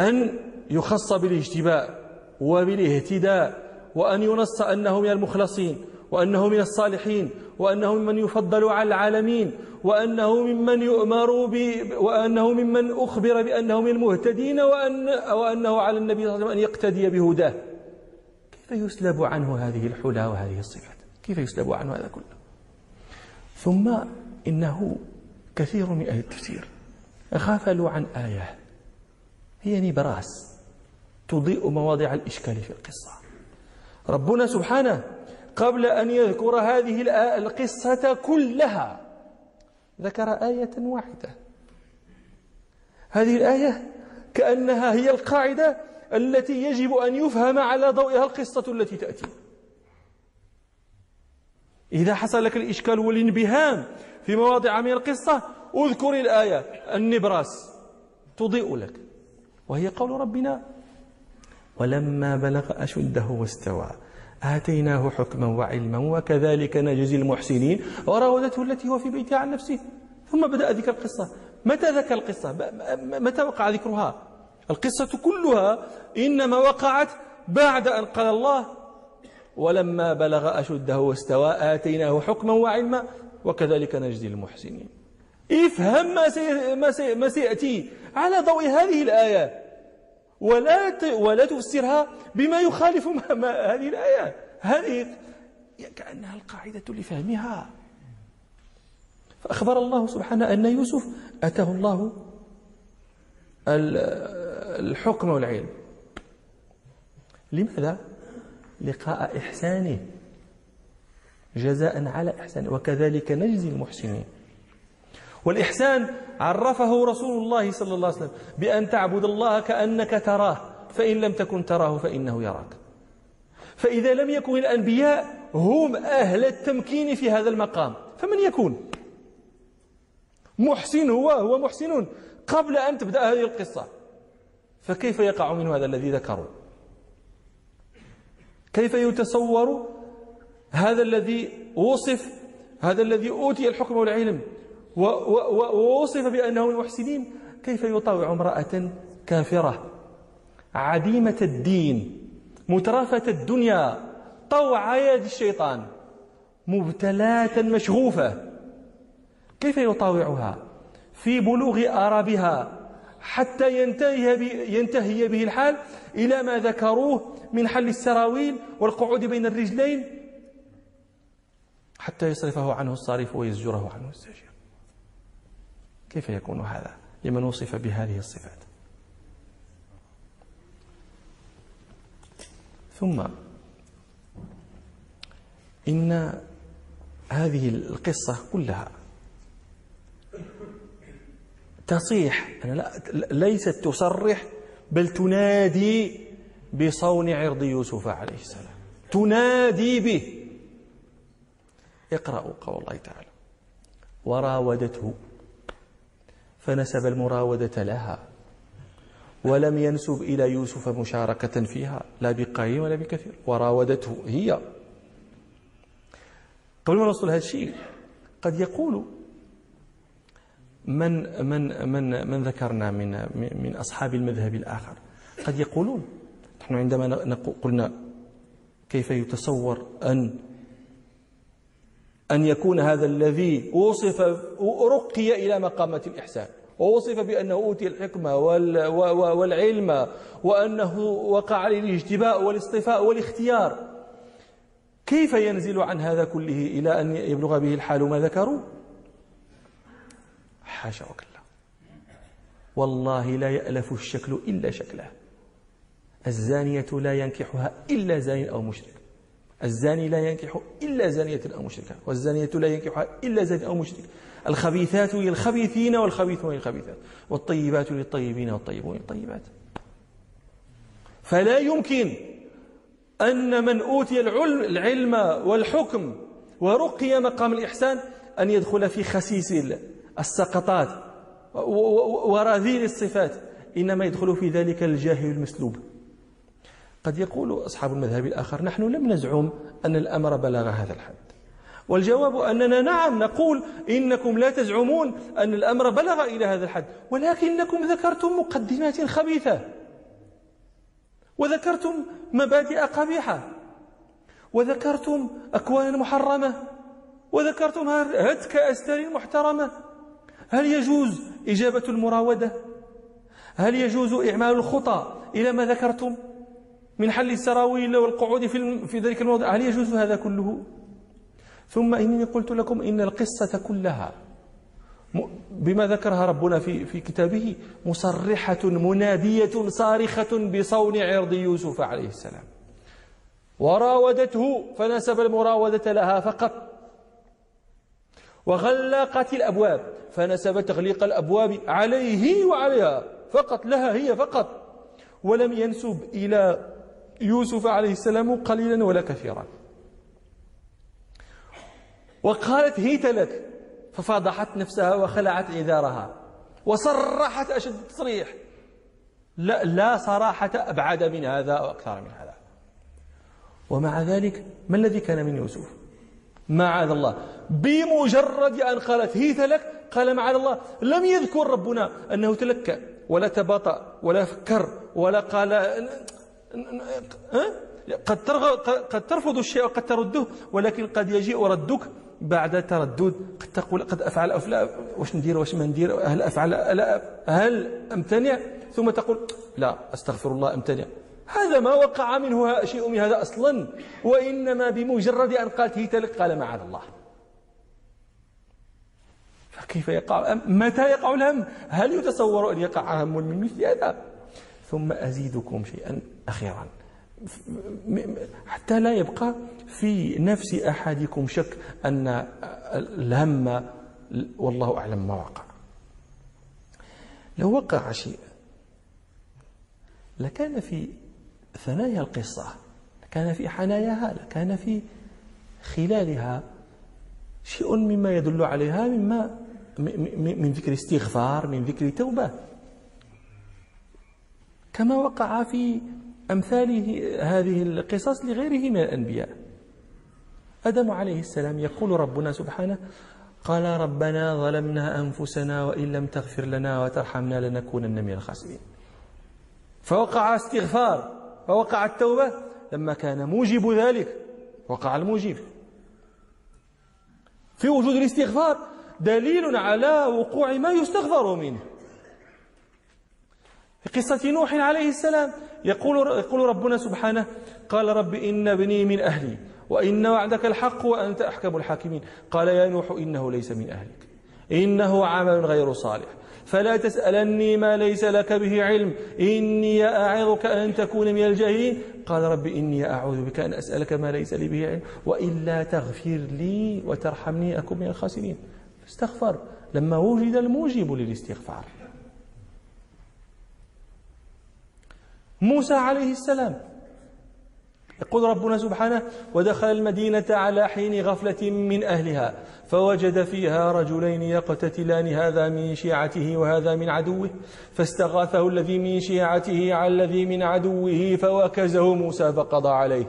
أن يخص بالاجتباء وبالاهتداء وأن ينص أنه من المخلصين وأنه من الصالحين وأنه ممن يفضل على العالمين وأنه ممن يؤمر ب... وأنه ممن أخبر بأنه من المهتدين وأن... وأنه على النبي صلى الله عليه وسلم أن يقتدي بهداه. كيف يسلب عنه هذه الحلى وهذه الصفات؟ كيف يسلب عنه هذا كله؟ ثم إنه كثير من أهل التفسير غفلوا عن آية هي نبراس تضيء مواضع الإشكال في القصة. ربنا سبحانه قبل أن يذكر هذه القصة كلها ذكر آية واحدة. هذه الآية كأنها هي القاعدة التي يجب أن يفهم على ضوئها القصة التي تأتي. إذا حصل لك الإشكال والانبهام في مواضع من القصة اذكر الآية. النبراس تضيء لك وهي قول ربنا ولما بلغ أشده واستوى آتيناه حكما وعلما وكذلك نجزي المحسنين. وراودته التي هو في بيتها عن نفسه. ثم بدأ ذكر القصة. متى ذكر القصة؟ متى وقع ذكرها؟ القصة كلها إنما وقعت بعد أن قال الله ولما بلغ أشده واستوى آتيناه حكما وعلما وكذلك نجزي المحسنين. افهم ما, سي ما, سي ما سيأتي على ضوء هذه الآية. ولا ولا تفسرها بما يخالف ما, ما هذه الآية. هذه كأنها القاعدة لفهمها. فأخبر الله سبحانه أن يوسف أتاه الله الحكم والعلم. لماذا؟ لقاء إحسانه. جزاء على إحسانه. وكذلك نجزي المحسنين. والإحسان عرفه رسول الله صلى الله عليه وسلم بأن تعبد الله كأنك تراه. فإن لم تكن تراه فإنه يراك. فإذا لم يكن الأنبياء هم أهل التمكين في هذا المقام فمن يكون؟ محسن هو هو محسن قبل أن تبدأ هذه القصة فكيف يقع منه هذا الذي ذكروا؟ كيف يتصور هذا الذي وصف هذا الذي أوتي الحكم والعلم ووصف بأنه من المحسنين؟ كيف يطاوع امرأة كافرة؟ عديمة الدين مترفة الدنيا طوع يد الشيطان مبتلاة مشغوفة. كيف يطاوعها؟ في بلوغ آرابها حتى ينتهي, ينتهي به الحال إلى ما ذكروه من حل السراويل والقعود بين الرجلين حتى يصرفه عنه الصارف ويزجره عنه الزاجر كيف يكون هذا لمن وصف بهذه الصفات؟ ثم إن هذه القصة كلها تصيح. أنا لا ليست تصرح بل تنادي بصون عرض يوسف عليه السلام. تنادي به. اقرأوا قول الله تعالى. وراودته. فنسب المراودة لها. ولم ينسب إلى يوسف مشاركة فيها. لا بقليل ولا بكثير. وراودته هي. قبل ما نوصل هذا الشيء. قد يقول من من من من ذكرنا من من أصحاب المذهب الآخر؟ قد يقولون. نحن عندما قلنا كيف يتصور ان أن يكون هذا الذي وصف رقي إلى مقامة الإحسان ووصف بأنه أوتي الحكمة والعلم وأنه وقع عليه الاجتباء والاصطفاء والاختيار. كيف ينزل عن هذا كله إلى أن يبلغ به الحال ما ذكروا؟ حاشا وكلا. والله لا يألف الشكل إلا شكله. الزانية لا ينكحها إلا زان أو مشرك. الزاني لا ينكح إلا زانية أو مشركة والزانية لا ينكحها إلا زاني أو مشرك. الخبيثات للخبيثين والخبيثون للخبيثات. والطيبات للطيبين والطيبون للطيبات. فلا يمكن أن من أوتي العلم والحكم ورقي مقام الإحسان أن يدخل في خسيس السقطات ورذيل الصفات إنما يدخل في ذلك الجاهل المسلوب. قد يقول أصحاب المذهب الآخر نحن لم نزعم أن الأمر بلغ هذا الحد. والجواب أننا نعم نقول إنكم لا تزعمون أن الأمر بلغ إلى هذا الحد ولكنكم ذكرتم مقدمات خبيثة وذكرتم مبادئ قبيحة وذكرتم أكوانا محرمة وذكرتم هتك أستار محترمة. هل يجوز إجابة المراودة؟ هل يجوز إعمال الخطى إلى ما ذكرتم؟ من حل السراويل والقعود في, في ذلك الموضع. هل يجوز هذا كله؟ ثم إني قلت لكم إن القصة كلها بما ذكرها ربنا في في كتابه مصرحة منادية صارخة بصون عرض يوسف عليه السلام. وراودته فنسب المراودة لها فقط. وغلقت الأبواب فنسب تغليق الأبواب عليه وعليها فقط لها هي فقط. ولم ينسب إلى يوسف عليه السلام قليلا ولا كثيرا. وقالت هيت لك ففضحت نفسها وخلعت عذارها وصرحت أشد التصريح لا, لا صراحة أبعد من هذا وأكثر من هذا. ومع ذلك ما الذي كان من يوسف؟ معاذ الله. بمجرد أن قالت هيت لك قال معاذ الله. لم يذكر ربنا أنه تلكى ولا تباطأ ولا فكر ولا قال قد قد ترفض الشيء وقد ترده ولكن قد يجيء ردك بعد تردد. قد تقول قد أفعل أو لا واش ندير واش ما ندير هل أفعل لا هل أمتنع؟ ثم تقول لا أستغفر الله أمتنع. هذا ما وقع منه شيء من هذا أصلا وإنما بمجرد أن قالت هي تلك قال معاذ الله. فكيف يقع؟ متى يقع الهم؟ هل يتصور أن يقع هم من مثل هذا؟ ثم أزيدكم شيئا أخيرا. حتى لا يبقى في نفس أحدكم شك أن الهم والله أعلم ما وقع. لو وقع شيء لكان في ثنايا القصة. لكان في حناياها لكان في خلالها شيء مما يدل عليها مما من ذكر استغفار من ذكر توبة. كما وقع في أمثال هذه القصص لغيره من الأنبياء. آدم عليه السلام يقول ربنا سبحانه قال ربنا ظلمنا أنفسنا وإن لم تغفر لنا وترحمنا لنكونن من الخاسرين. فوقع استغفار. فوقع التوبة لما كان موجب ذلك. وقع الموجب. في وجود الاستغفار دليل على وقوع ما يستغفر منه. في قصة نوح عليه السلام يقول, يقول ربنا سبحانه قال رب إن ابني من أهلي وإن وعدك الحق وأنت أحكم الحاكمين. قال يا نوح إنه ليس من أهلك إنه عمل غير صالح. فلا تسألني ما ليس لك به علم. إني أعظك أن تكون من الجاهلين. قال رب إني أعوذ بك أن أسألك ما ليس لي به علم. وإلا تغفر لي وترحمني أكن من الخاسرين. استغفر لما وجد الموجب للاستغفار. موسى عليه السلام يقول ربنا سبحانه ودخل المدينة على حين غفلة من أهلها فوجد فيها رجلين يقتتلان هذا من شيعته وهذا من عدوه فاستغاثه الذي من شيعته على الذي من عدوه فوكزه موسى فقضى عليه.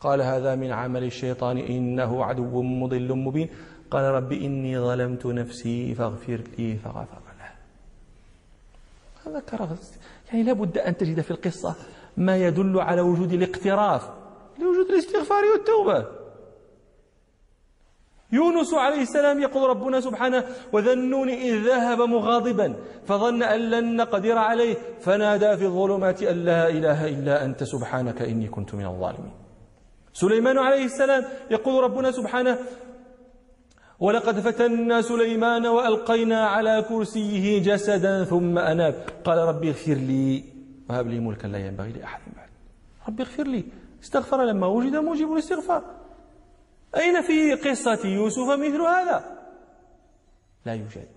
قال هذا من عمل الشيطان إنه عدو مضل مبين. قال رب إني ظلمت نفسي فاغفر لي. فغفر له. ذكر يعني لابد أن تجد في القصة ما يدل على وجود الاقتراف. لوجود الاستغفار والتوبة. يونس عليه السلام يقول ربنا سبحانه وذنون إذ ذهب مغاضبا فظن أن لن نقدر عليه فنادى في الظلمات أن لا إله إلا أنت سبحانك إني كنت من الظالمين. سليمان عليه السلام يقول ربنا سبحانه ولقد فتنا سليمان وألقينا على كرسيه جسدا ثم أناب. قال ربي اغفر لي وهب لي ملكا لا ينبغي لأحد بعد ربي اغفر لي. استغفر لما وجد موجب الاستغفار. أين في قصة يوسف مثل هذا؟ لا يوجد.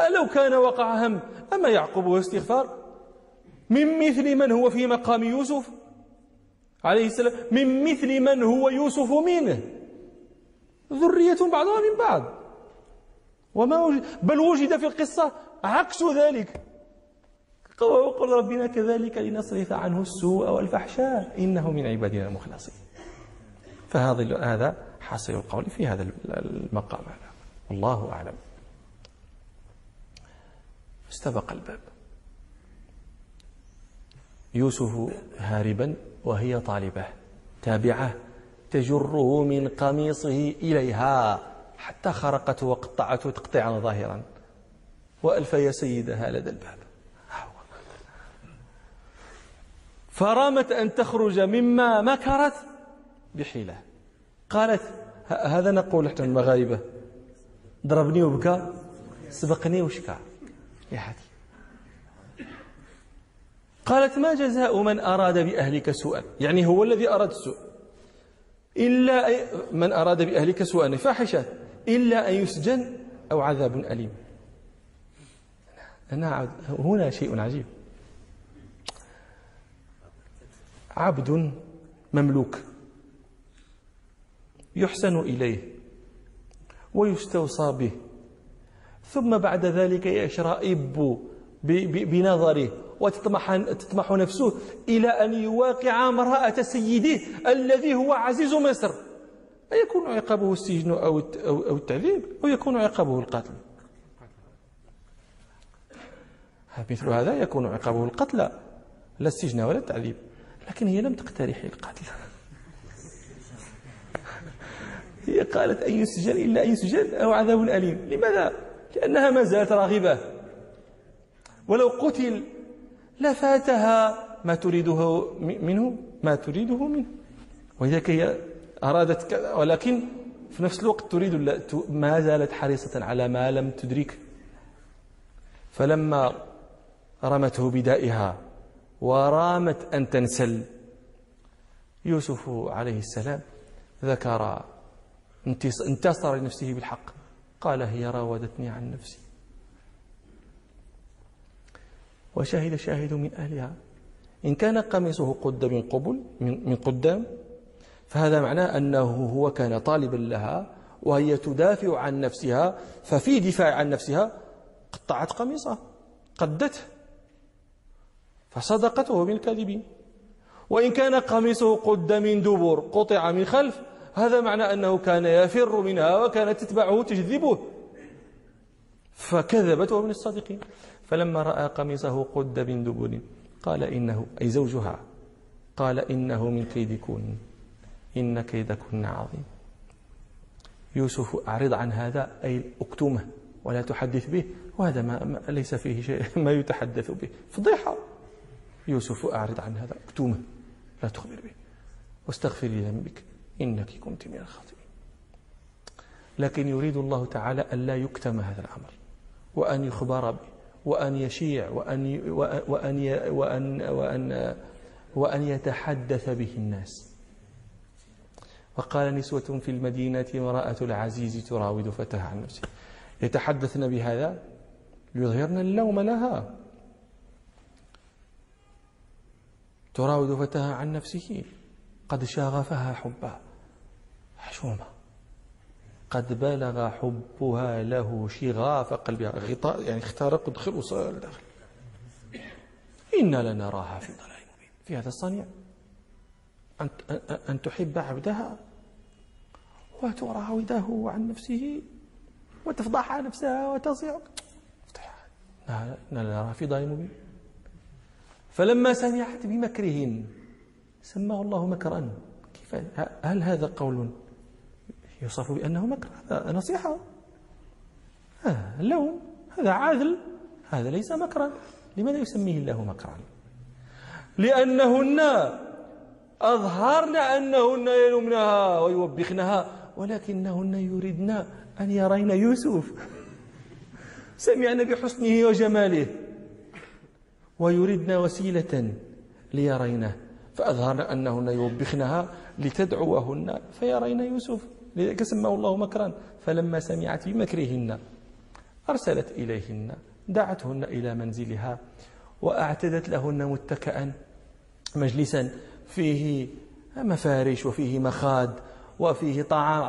ألو كان وقع هم؟ أما يعقوب واستغفار من مثل من هو في مقام يوسف؟ عليه السلام. من مثل من هو يوسف منه؟ ذرية بعضها من بعض. وما وجد. بل وجد في القصة عكس ذلك. وقل ربنا كذلك لنصرف عنه السوء والفحشاء إنه من عبادنا المخلصين. فهذا هذا حاصل القول في هذا المقام هذا. والله أعلم. استبق الباب. يوسف هاربا وهي طالبة. تابعة. تجره من قميصه إليها. حتى خرقته وقطعته تقطيعا ظاهرا. وألف يا سيدها لدى الباب. فرامت أن تخرج مما مكرت بحيلة. قالت هذا نقول إحنا المغاربة. ضربني وبكى سبقني وشكى. يا حدي قالت ما جزاء من أراد بأهلك سوءا؟ يعني هو الذي أراد السوء. إلا من أراد بأهلك سوءا فاحشة. إلا أن يسجن أو عذاب أليم. هنا شيء عجيب. عبد مملوك. يحسن إليه ويستوصى به. ثم بعد ذلك يشرئب بنظره وتطمح تطمح نفسه إلى أن يواقع امرأة سيده الذي هو عزيز مصر. أيكون عقابه السجن أو أو التعذيب؟ أو يكون عقابه القتل. مثل هذا يكون عقابه القتل. لا السجن ولا التعذيب. لكن هي لم تقترح القتل. هي قالت أن يسجن إلا أن يسجن أو عذاب أليم. لماذا؟ لأنها ما زالت راغبة. ولو قتل لفاتها ما تريده منه ما تريده منه. ولذلك هي أرادت كذا ولكن في نفس الوقت تريد ما زالت حريصة على ما لم تدرك. فلما رمته بدائها ورامت أن تنسل. يوسف عليه السلام ذكر انتصر لنفسه بالحق. قال هي راودتني عن نفسي. وشهد شاهد من أهلها. إن كان قميصه قد من قبل من قدام فهذا معناه أنه هو كان طالبا لها وهي تدافع عن نفسها ففي دفاع عن نفسها قطعت قميصه قدته. فصدقته بالكاذبين وإن كان قميصه قد من دبر قطع من خلف هذا معنى أنه كان يفر منها وكانت تتبعه تجذبه. فكذبت من الصادقين. فلما رأى قميصه قد من دبر قال إنه أي زوجها قال إنه من كيدكن إن كيدكن عظيم. يوسف أعرض عن هذا أي أكتمه ولا تحدث به وهذا ما ليس فيه شيء ما يتحدث به. فضيحة. يوسف أعرض عن هذا اكتمه لا تخبر به. واستغفري لذنبك إنك كنت من الخاطئين. لكن يريد الله تعالى أن لا يكتم هذا الأمر وأن يخبر به وأن يشيع وأن وأن وأن وأن وأن يتحدث به الناس. وقال نسوة في المدينة امرأة العزيز تراود فتاها عن نفسه. يتحدثن بهذا يظهرن اللوم لها. تراود فتاها عن نفسه قد شاغفها حبا. حشومة. قد بلغ حبها له شغاف قلبها. غطاء يعني اخترق ودخل وصل داخل إنا لنراها في ضلال مبين. في هذا الصنيع. أن, أن تحب عبدها وتراوده عن نفسه وتفضح نفسها وتصيع إنا لنراها في ضلال مبين. فلما سمعت بمكرهن سماه الله مكرا. كيف؟ هل هذا قول يوصف بأنه مكر؟ هذا نصيحة. هذا اللوم هذا عادل. هذا ليس مكرا. لماذا يسميه الله مكرا؟ لأنهن أظهرن أنهن يلومنها ويوبخنها ولكنهن يريدن أن يرين يوسف. سمعن بحسنه وجماله. ويردن وسيلة ليرينه فأظهرن أنهن يوبخنها لتدعوهن فيرين يوسف لذلك سماه الله مكرا فلما سمعت بمكرهن أرسلت إليهن دعتهن إلى منزلها وأعتدت لهن متكئا مجلسا فيه مفارش وفيه مخاد وفيه طعام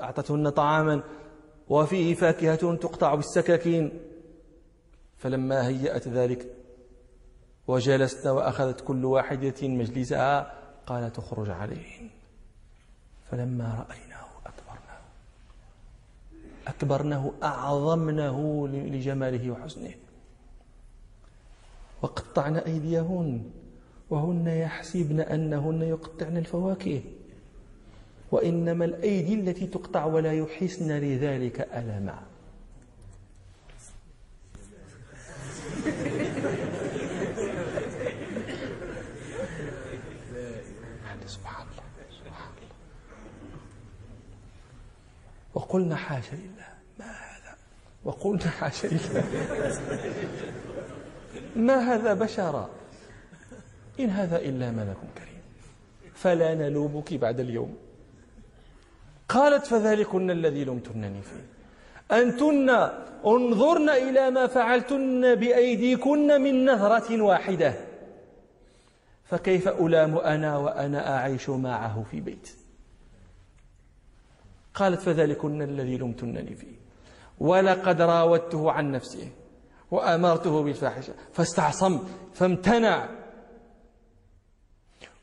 أعطتهن, طعاما وفيه فاكهة تقطع بالسكاكين فلما هيأت ذلك وجلسنا وأخذت كل واحدة مجلسها قالت اخرج عليهن فلما رأيناه أكبرناه أكبرناه أعظمنه لجماله وحسنه. وقطعن أيديهن وهن يحسبن أنهن يقطعن الفواكه. وإنما الأيدي التي تقطع ولا يحسن لذلك ألما سبحان الله سبحان الله وقلنا حاشا لله. ما هذا؟ وقلنا حاشا لله. ما هذا بشرا؟ إن هذا إلا ملك كريم. فلا نلومك بعد اليوم. قالت فذلكن الذي لمتنني فيه. أنتن انظرن إلى ما فعلتن بأيديكن من نهرة واحدة. فكيف ألام أنا وأنا أعيش معه في بيت؟ قالت فذلكن الذي لمتنني فيه. ولقد راودته عن نفسه وأمرته بالفاحشة. فاستعصم فامتنع.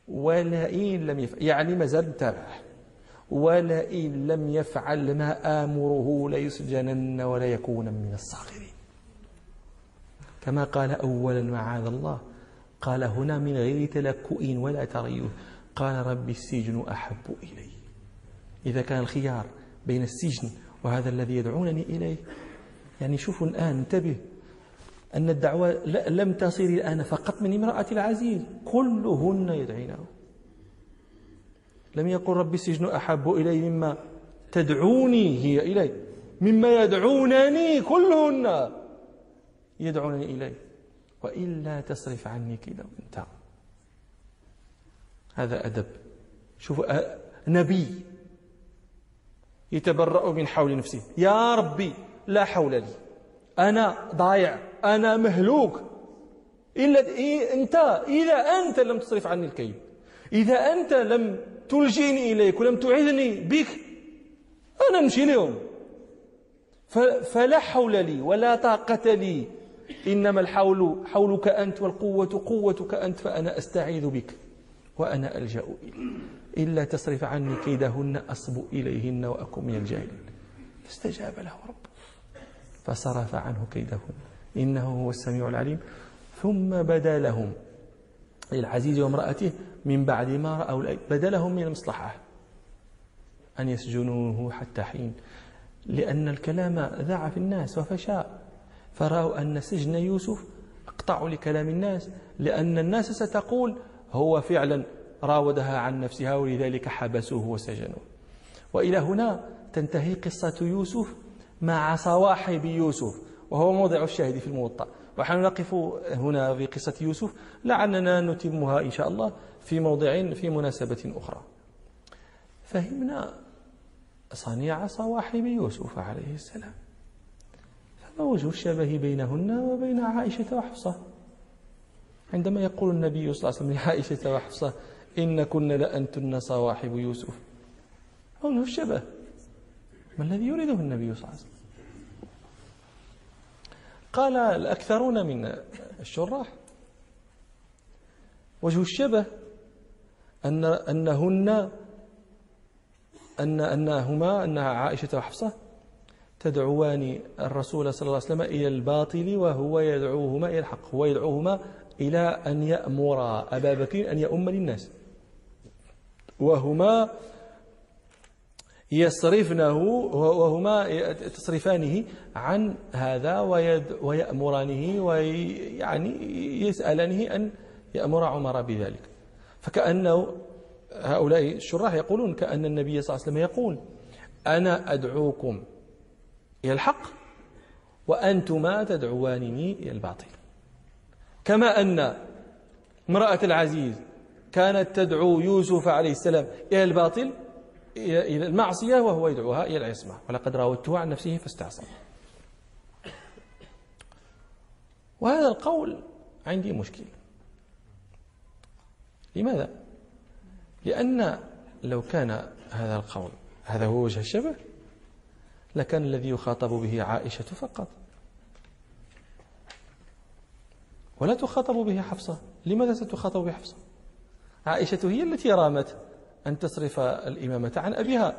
ولئن لم يفعل يعني ما زال متابعه ولئن لم يفعل ما آمره ليسجنن ولا يكون من الصاغرين. كما قال أولا معاذ الله. قال هنا من غير تلكؤ ولا تريث قال رب السجن أحب إلي. إذا كان الخيار بين السجن وهذا الذي يدعونني إليه. يعني شوفوا الآن انتبه أن الدعوة لم تصل الآن فقط من امرأة العزيز كلهن يدعينه. لم يقل ربي السجن أحب إلي مما تدعوني هي إلي مما يدعونني كلهن يدعونني إليه. وإلا تصرف عني كذا انت هذا أدب. شوف نبي. يتبرأ من حول نفسه. يا ربي لا حول لي. أنا ضايع أنا مهلوك. إلا أنت إذا أنت لم تصرف عني الكيد إذا أنت لم تلجئني إليك ولم تعذني بك أنا نمشي لهم فلا حول لي ولا طاقة لي. إنما الحول حولك أنت والقوة قوتك أنت فأنا أستعيذ بك وأنا ألجأ إليك. إلا تصرف عني كيدهن أصب إليهن وأكون من الجاهلين. فاستجاب له رب فصرف عنه كيدهن. إنه هو السميع العليم. ثم بدا لهم للعزيز وامرأته من بعد ما رأوا بدا لهم من المصلحة أن يسجنوه حتى حين. لأن الكلام ذاع في الناس وفشى. فرأوا أن سجن يوسف أقطع لكلام الناس لأن الناس ستقول هو فعلا راودها عن نفسها ولذلك حبسوه وسجنوه. وإلى هنا تنتهي قصة يوسف مع صواحب يوسف وهو موضع الشاهد في الموطأ. ونحن نقف هنا في قصة يوسف لعلنا نتمها إن شاء الله في موضع في مناسبة أخرى. فهمنا صنيع صواحب يوسف عليه السلام. فما وجه الشبه بينهن وبين عائشة وحفصة؟ عندما يقول النبي صلى الله عليه وسلم لعائشة وحفصة إن كن لأنتن صواحب يوسف. وجه الشبه. ما الذي يريده النبي صلى الله عليه وسلم؟ قال الأكثرون من الشراح. وجه الشبه أن أنهن أن أنهما أنها عائشة وحفصة تدعوان الرسول صلى الله عليه وسلم إلى الباطل وهو يدعوهما إلى الحق. هو يدعوهما إلى أن يأمر أبا بكر أن يؤم للناس. وهما يصرفنه وهما تصرفانه عن هذا ويأمرانه ويعني يسألانه أن يأمر عمر بذلك. فكأنه هؤلاء الشراح يقولون كأن النبي صلى الله عليه وسلم يقول أنا أدعوكم إلى الحق وأنتما تدعوانني إلى الباطل. كما أن امرأة العزيز كانت تدعو يوسف عليه السلام إلى الباطل إلى المعصية وهو يدعوها إلى العصمة ولقد راودته عن نفسه فاستعصم. وهذا القول عندي مشكل. لماذا؟ لأن لو كان هذا القول هذا هو وجه الشبه لكان الذي يخاطب به عائشة فقط. ولا تخاطب به حفصة. لماذا ستخاطب بحفصة عائشة هي التي رامت أن تصرف الإمامة عن أبيها.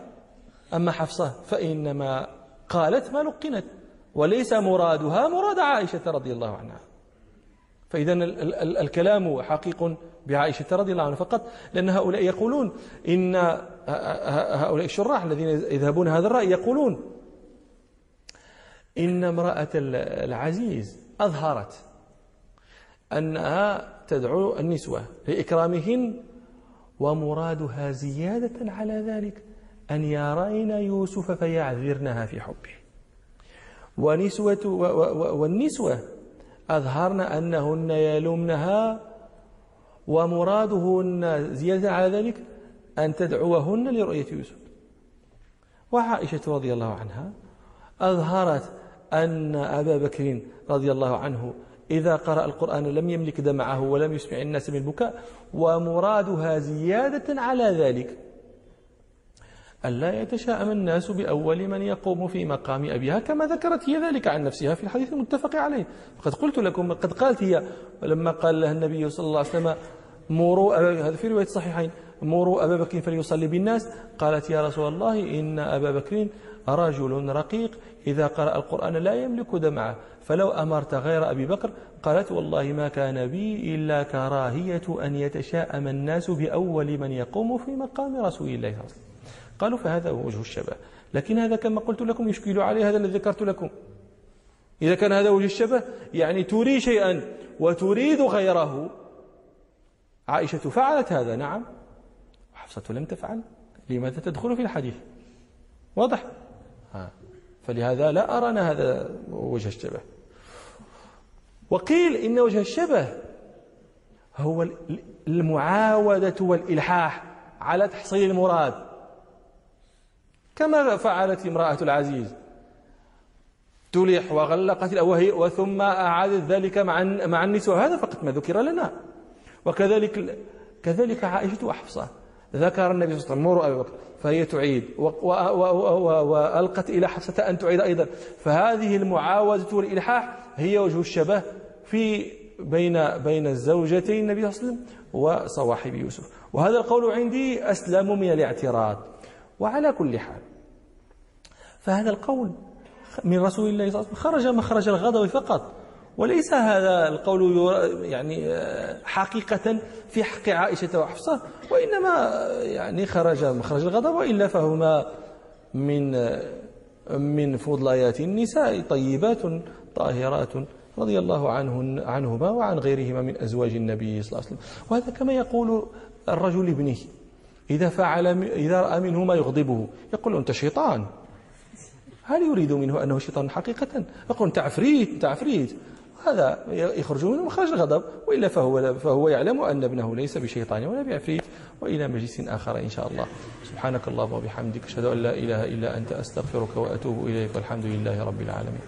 أما حفصة فإنما قالت ما لقنت وليس مرادها مراد عائشة رضي الله عنها. فإذا الكلام حقيق بعائشة رضي الله عنها. فقط لأن هؤلاء يقولون إن هؤلاء الشراح الذين يذهبون هذا الرأي يقولون إن امرأة العزيز أظهرت أنها تدعو النسوة لإكرامهن ومرادها زيادة على ذلك أن يرين يوسف فيعذرنها في حبه. ونسوة والنسوة أظهرن أنهن يلومنها ومرادهن زيادة على ذلك أن تدعوهن لرؤية يوسف. وعائشة رضي الله عنها أظهرت أن أبا بكر رضي الله عنه إذا قرأ القرآن لم يملك دمعه ولم يسمع الناس من البكاء ومرادها زيادة على ذلك. ألا يتشاءم الناس بأول من يقوم في مقام أبيها كما ذكرت هي ذلك عن نفسها في الحديث المتفق عليه. قد قلت لكم قد قالت هي لما قال لها النبي صلى الله عليه وسلم مروا هذا في رواية الصحيحين مروا أبا بكر فليصلي بالناس قالت يا رسول الله إن أبا بكر رجل رقيق إذا قرأ القرآن لا يملك دمعة. فلو أمرت غير أبي بكر قالت والله ما كان بي إلا كراهية أن يتشاءم الناس بأول من يقوم في مقام رسول الله صلى الله عليه وسلم. قالوا فهذا هو وجه الشبه. لكن هذا كما قلت لكم يشكل عليه هذا الذي ذكرت لكم. إذا كان هذا وجه الشبه يعني تري شيئا وتريد غيره. عائشة فعلت هذا نعم. وحفصة لم تفعل. لماذا تدخل في الحديث؟ واضح. فلهذا لا أرانا هذا وجه الشبه. وقيل إن وجه الشبه هو المعاودة والإلحاح على تحصيل المراد. كما فعلت امرأة العزيز. تلح وغلقت وهي وثم أعادت ذلك مع مع النسوة هذا فقط ما ذكر لنا. وكذلك كذلك عائشة وحفصة ذكر النبي صلى الله عليه وسلم مروا أبي بكر فهي تعيد وألقت إلى حفصة أن تعيد أيضا. فهذه المعاوزة والإلحاح هي وجه الشبه في بين بين الزوجتين النبي صلى الله عليه وسلم وصواحب يوسف. وهذا القول عندي أسلم من الاعتراض. وعلى كل حال فهذا القول من رسول الله صلى الله عليه وسلم خرج مخرج الغضب فقط. وليس هذا القول يعني حقيقة في حق عائشة وحفصة وإنما يعني خرج مخرج الغضب وإلا فهما من من فضليات النساء طيبات طاهرات رضي الله عنهن عنهما وعن غيرهما من أزواج النبي صلى الله عليه وسلم. وهذا كما يقول الرجل لابنه إذا فعل إذا رأى منه ما يغضبه يقول أنت شيطان. هل يريد منه أنه شيطان حقيقة؟ يقول أنت عفريت أنت عفريت. هذا يخرج منه مخرج الغضب وإلا فهو, فهو يعلم أن ابنه ليس بشيطان ولا بعفريت وإلى مجلس آخر إن شاء الله. سبحانك اللهم وبحمدك أشهد أن لا إله إلا أنت أستغفرك وأتوب إليك والحمد لله رب العالمين.